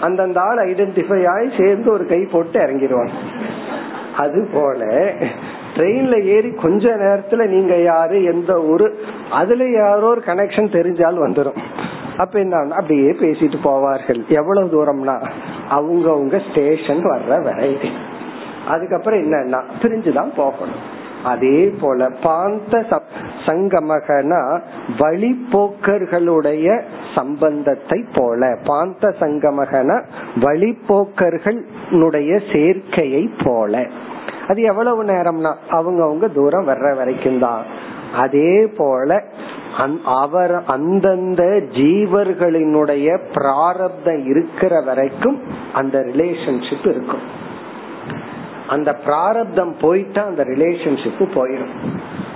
அந்தந்த ஆள் ஐடென்டிஃபை ஆகி சேர்ந்து ஒரு கை போட்டு இறங்கிடுவாங்க. அது போல ட்ரெயின்ல ஏறி கொஞ்ச நேரத்துல நீங்க யாரு எந்த ஊரு அதுல யாரோ ஒரு கனெக்ஷன் தெரிஞ்சால் வந்துடும் அப்ப என்ன அப்படியே பேசிட்டு போவார்கள். எவ்வளவு தூரம்னா அவங்க அவங்க ஸ்டேஷன் வர்ற வரை. அதுக்கப்புறம் என்னன்னா பிரிஞ்சுதான் போகணும். அதே போல பாந்த சங்கமகனா வழிபோக்கர்களுடைய சம்பந்தத்தை போல பாந்த சங்கமகனா வழிபோக்கர்களுடைய சேர்க்கையை போல. அது எவ்வளவு நேரம்னா அவங்க அவங்க தூரம் வர்ற வரைக்கும் தான். அதே போல அவர் அந்தந்த ஜீவர்களினுடைய பிராரப்தம் இருக்கிற வரைக்கும் அந்த ரிலேஷன்ஷிப் இருக்கும். அந்த பிராரப்தம் போயிட்டா அந்த ரிலேஷன்ஷிப் போயிடும்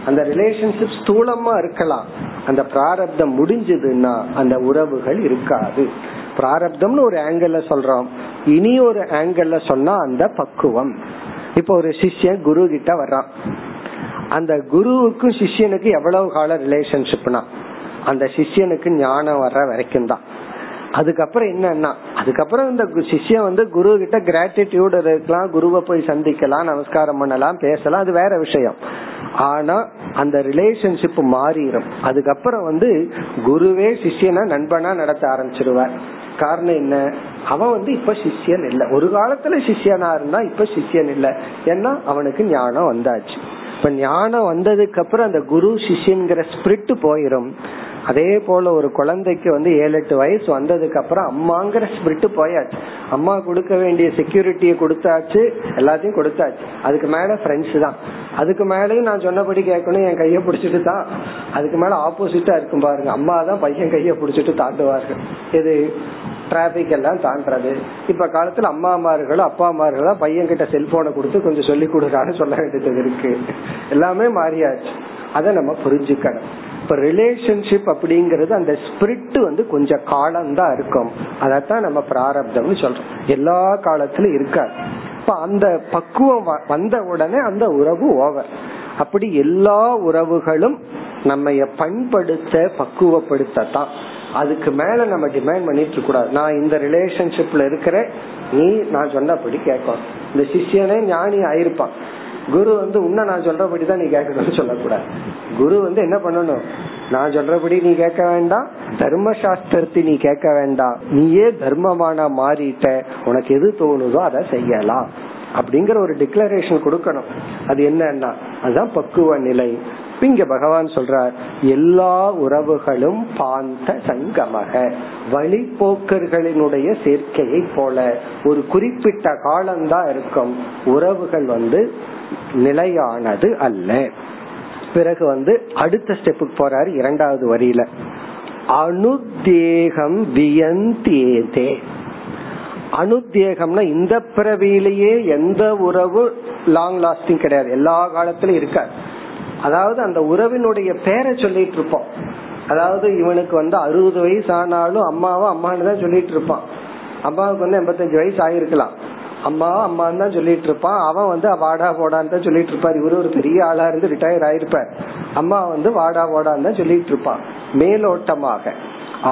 அந்த ரிலேஷன்ஷிப் ஸ்தூலமா இருக்கலாம். அந்த பிராரப்தம் முடிஞ்சதுன்னா அந்த உறவுகள் இருக்காது. பிராரப்தம்னு ஒரு ஆங்கிள் சொல்றோம். இனி ஒரு ஆங்கிள் சொன்னா அந்த பக்குவம். இப்ப ஒரு சிஷ்யன் குரு கிட்ட வர்றான். அந்த குருவுக்கும் சிஷ்யனுக்கு எவ்வளவு கால ரிலேஷன்ஷிப்னா அந்த சிஷ்யனுக்கு ஞானம் வர்ற வரைக்கும் தான் அதுக்கப்புறம் என்னன்னா அதுக்கப்புறம் இந்த சிஷ்யம் வந்து குரு கிட்ட கிராட்டிடியூட் இருக்கலாம் குருவை போய் சந்திக்கலாம் நமஸ்காரம் பண்ணலாம் பேசலாம் அது வேற விஷயம். ஆனா அந்த ரிலேஷன்ஷிப் மாறிடும் அதுக்கப்புறம் வந்து குருவே சிஷியனா நண்பனா நடத்த ஆரம்பிச்சிருவார். காரணம் என்ன? அவன் வந்து இப்ப சிஷியன் இல்ல. ஒரு காலத்துல சிஷியனா இருந்தா இப்ப சிஷியன் இல்ல. ஏன்னா அவனுக்கு ஞானம் வந்தாச்சு. இப்ப ஞானம் வந்ததுக்கு அப்புறம் அந்த குரு சிஷியன்கிற ஸ்பிரிட் போயிரும். அதே போல ஒரு குழந்தைக்கு வந்து ஏழு எட்டு வயசு வந்ததுக்கு அப்புறம் அம்மாங்கிற ஸ்பிரிட் போயாச்சு. அம்மா கொடுக்க வேண்டிய செக்யூரிட்டியை கொடுத்தாச்சு எல்லாத்தையும் கொடுத்தாச்சு. அதுக்கு மேல ஃப்ரெண்ட்ஸ் தான். அதுக்கு மேலேயும் நான் சொன்னபடி கேட்கணும் என் கையை பிடிச்சிட்டு தான் அதுக்கு மேல ஆப்போசிட்டா இருக்கும் பாருங்க. அம்மா தான் பையன் கையை பிடிச்சிட்டு தாண்டுவார்கள். இது டிராபிக் எல்லாம் தாண்டது இப்ப காலத்துல அம்மா அம்மார்களும் அப்பா அம்மார்களும் பையன் கிட்ட செல்போனை கொடுத்து கொஞ்சம் சொல்லி கொடுக்கான்னு சொல்ல வேண்டியது இருக்கு. எல்லாமே மாறியாச்சு. அதை நம்ம புரிஞ்சுக்கணும். இப்ப ரிலேஷன்ஷிப் அப்படிங்கறது அந்த ஸ்பிரிட் வந்து கொஞ்சம் காலம்தான் இருக்கும். அதத்தான் நம்ம பிராரப்தம்னு சொல்றோம். எல்லா காலத்திலும் இருக்காது. இப்ப அந்த பக்குவம் வந்த உடனே அந்த உறவு ஓவர் அப்படி எல்லா உறவுகளும் நம்ம பண்படுத்த பக்குவப்படுத்தத்தான். அதுக்கு மேல நம்ம டிமாண்ட் பண்ணிட்டு கூடாது. நான் இந்த ரிலேஷன்ஷிப்ல இருக்கிற நீ நான் சொன்னபடி கேட்கணும். இந்த சிஷியனே ஞானி ஆயிருப்பான். குரு வந்து உன்ன நான் சொல்றபடிதான் நீ கேட்கணும்னு சொல்லக்கூடாது. குரு வந்து என்ன பண்ணணும்? நான் சொல்றபடி நீ கேட்க வேண்டாம் தர்ம சாஸ்திரத்தை நீ கேட்க வேண்டாம். நீயே தர்மமான மாறிட்ட உனக்கு எது தோணுதோ அதை செய்யலாம். அப்படிங்கிற ஒரு டிக்ளரேஷன் கொடுக்கணும். அது என்னன்னா அதுதான் பக்குவ நிலை. இங்க பகவான் சொல்றார் எல்லா உறவுகளும் பாந்த சங்கமக. வழிபோக்கர்களினுடைய சேர்க்கையை போல. ஒரு குறிப்பிட்ட காலம்தான் இருக்கும். உறவுகள் வந்து நிலையானது அல்ல. பிறகு வந்து அடுத்த ஸ்டெப்புக்கு போறாரு இரண்டாவது வரியில. அனுத்தேகம் வியந்தேதே. அனுத்தேகம்னா இந்த பிறவியிலேயே எந்த உறவு லாங் லாஸ்டிங் கிடையாது. எல்லா காலத்திலும் இருக்காது. அதாவது அந்த உறவினுடைய பேரை சொல்லிட்டு இருப்போம். அதாவது இவனுக்கு வந்து அறுபது வயசு ஆனாலும் அம்மாவும் அம்மானு தான் சொல்லிட்டு இருப்பான். அம்மாவுக்கு வந்து எண்பத்தஞ்சு வயசு ஆயிருக்கலாம். அம்மா அம்மான்னு தான் சொல்லிட்டு இருப்பான். அவன் வந்து வாடா போடான்னு தான் சொல்லிட்டு இருப்பார். இவரு ஒரு பெரிய ஆளா இருந்து ரிட்டையர் ஆயிருப்பார். அம்மா வந்து வாடா போடான்னு தான் சொல்லிட்டு இருப்பான். மேலோட்டமாக.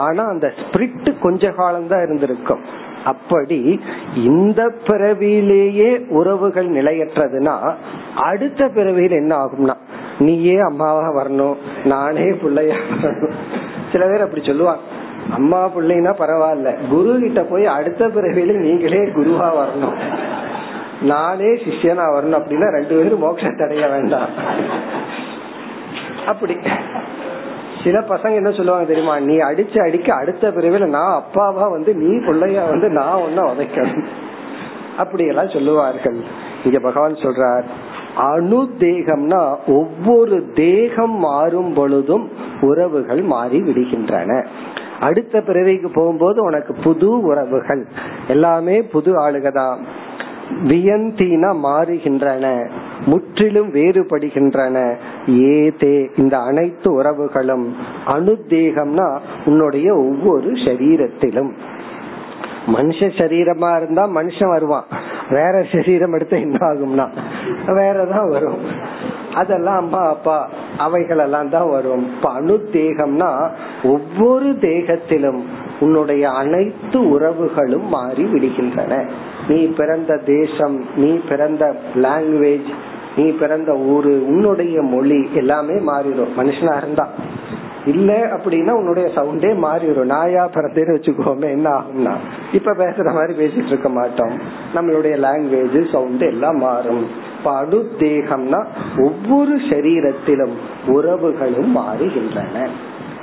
ஆனா அந்த ஸ்பிரிட் கொஞ்ச காலம் தான் இருந்திருக்கும். அப்படி இந்த பிறவியிலேயே உறவுகள் நிலையற்றதுன்னா அடுத்த பிறவியில் என்ன ஆகும்னா நீயே அம்மாவா வரணும். நானே பிள்ளையா வரணும். சில பேர் அப்படி சொல்லுவாங்க. அம்மா பிள்ளைன்னா பரவாயில்ல. குரு கிட்ட போய் அடுத்த பிறவியில நீங்களே குருவா வரணும். நானே சிஷ்யனா வரணும் அப்படின்னா ரெண்டு பேரும் மோட்சத்தை அடைய வேண்டாம். அப்படி. சில பசங்க என்ன சொல்லுவாங்க தெரியுமா? நீ அடிச்சு அடிக்க அடுத்த பிறவில நான் அப்பாவா வந்து நீ பிள்ளையா வந்து நான் ஒன்னும் உதைக்கணும். அப்படி எல்லாம் சொல்லுவார்கள். இங்க பகவான் சொல்றார் அணு தேகம்னா ஒவ்வொரு தேகம் மாறும் பொழுதும் உறவுகள் மாறி விடுகின்றன. அடுத்த பிறவிக்கு போகும்போது உனக்கு புது உறவுகள். எல்லாமே புது ஆளுகதான் வியந்தினா மாறுகின்றன. முற்றிலும் வேறுபடுகின்றன. ஏதே இந்த அனைத்து உறவுகளும் அனுத்தேகம்னா உன்னுடைய ஒவ்வொரு சரீரத்திலும். மனுஷ சரீரமா இருந்தா மனுஷன் வருவான். வேற சரீரம் எடுத்து என்ன ஆகும்னா வேறதான் வரும். அதெல்லாம் அம்மா அப்பா அவைகள் எல்லாம் தான் வரும். அணு தேகம்னா ஒவ்வொரு தேகத்திலும் உன்னுடைய அனைத்து உறவுகளும் மாறி விடுகின்றன. நீ பிறந்த தேசம் நீ பிறந்த லாங்குவேஜ் நீ பிறந்த ஊரு உன்னுடைய மொழி எல்லாமே மாறிடும். மனுஷனா இருந்தா. இல்ல அப்படின்னா உன்னுடைய சவுண்டே மாறிடும் நாயா பிறந்தேன்னு வச்சுக்கோமே என்ன ஆகும்னா இப்ப பேசுற மாதிரி பேசிட்டு இருக்க மாட்டோம். நம்மளுடைய லாங்குவேஜ் சவுண்ட் எல்லாம் மாறும். இப்ப அடுத்தேகம்னா ஒவ்வொரு சரீரத்திலும் உறவுகளும் மாறுகின்றன.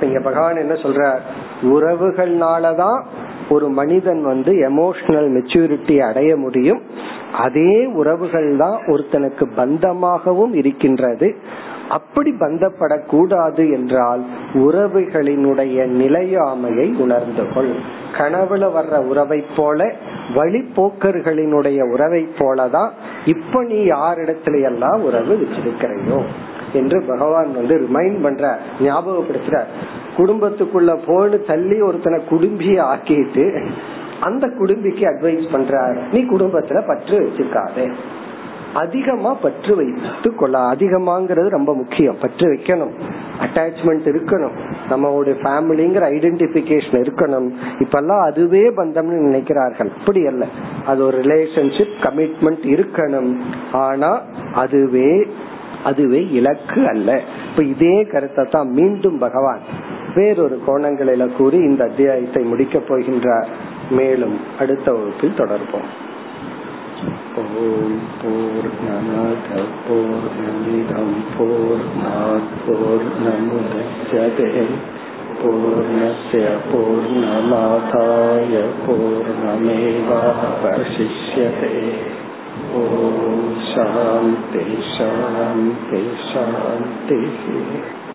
இங்க பகவான் என்ன சொல்ற உறவுகள்னாலதான் ஒரு மனிதன் வந்து எமோஷனல் மெச்சூரிட்டி அடைய முடியும். அதே உறவுகள் தான் ஒருத்தனுக்கு பந்தமாகவும் இருக்கின்றது. அப்படி பந்தப்படக்கூடாது என்றால் உறவுகளினுடைய நிலையாமையை உணர்ந்து கொள். கனவுல வர்ற உறவை போல வழிபோக்கர்களினுடைய உறவை போலதான் இப்ப நீ யாரிடத்துல எல்லாம் உறவு வச்சிருக்கிறையோ என்று பகவான் வந்து ரிமைண்ட் பண்ற ஞாபகப்படுத்துற குடும்பத்துக்குள்ள போன்னு தள்ளி ஒருத்தனை குடும்பிய ஆக்கிட்டு அந்த குடும்பிக்கு அட்வைஸ் பண்றார். நீ குடும்பத்துல பற்று வச்சிருக்காதே அதிகமா பற்று வைத்து கொள்ள. அதிகமாங்கிறது ரொம்ப முக்கியம். பற்று வைக்கணும். அட்டாச்மெண்ட் இருக்கணும். நம்மளுடைய ஃபேமிலிங்கிற ஐடென்டிபிகேஷன் இருக்கணும். இப்பெல்லாம் அதுவே பந்தம்னு நினைக்கிறார்கள். அப்படி அல்ல. அது ஒரு ரிலேஷன்ஷிப் கமிட்மெண்ட் இருக்கணும். ஆனா அதுவே அதுவே இலக்கு அல்ல. இப்ப இதே கருத்தை தான் மீண்டும் பகவான் வேறொரு கோணங்களில கூறி இந்த அத்தியாயத்தை முடிக்கப் போகின்றார். மேலும் அடுத்த வகுப்பில் தொடர்போம். ஓம் போர் நமத போர் நமிதம் போர் போர் நமுதச்சதே பூர்ணய பூர்ணமாதாய பூர்ணமேவாவசிஷ்யதே ஓம் சாந்தி சாந்தி சாந்தி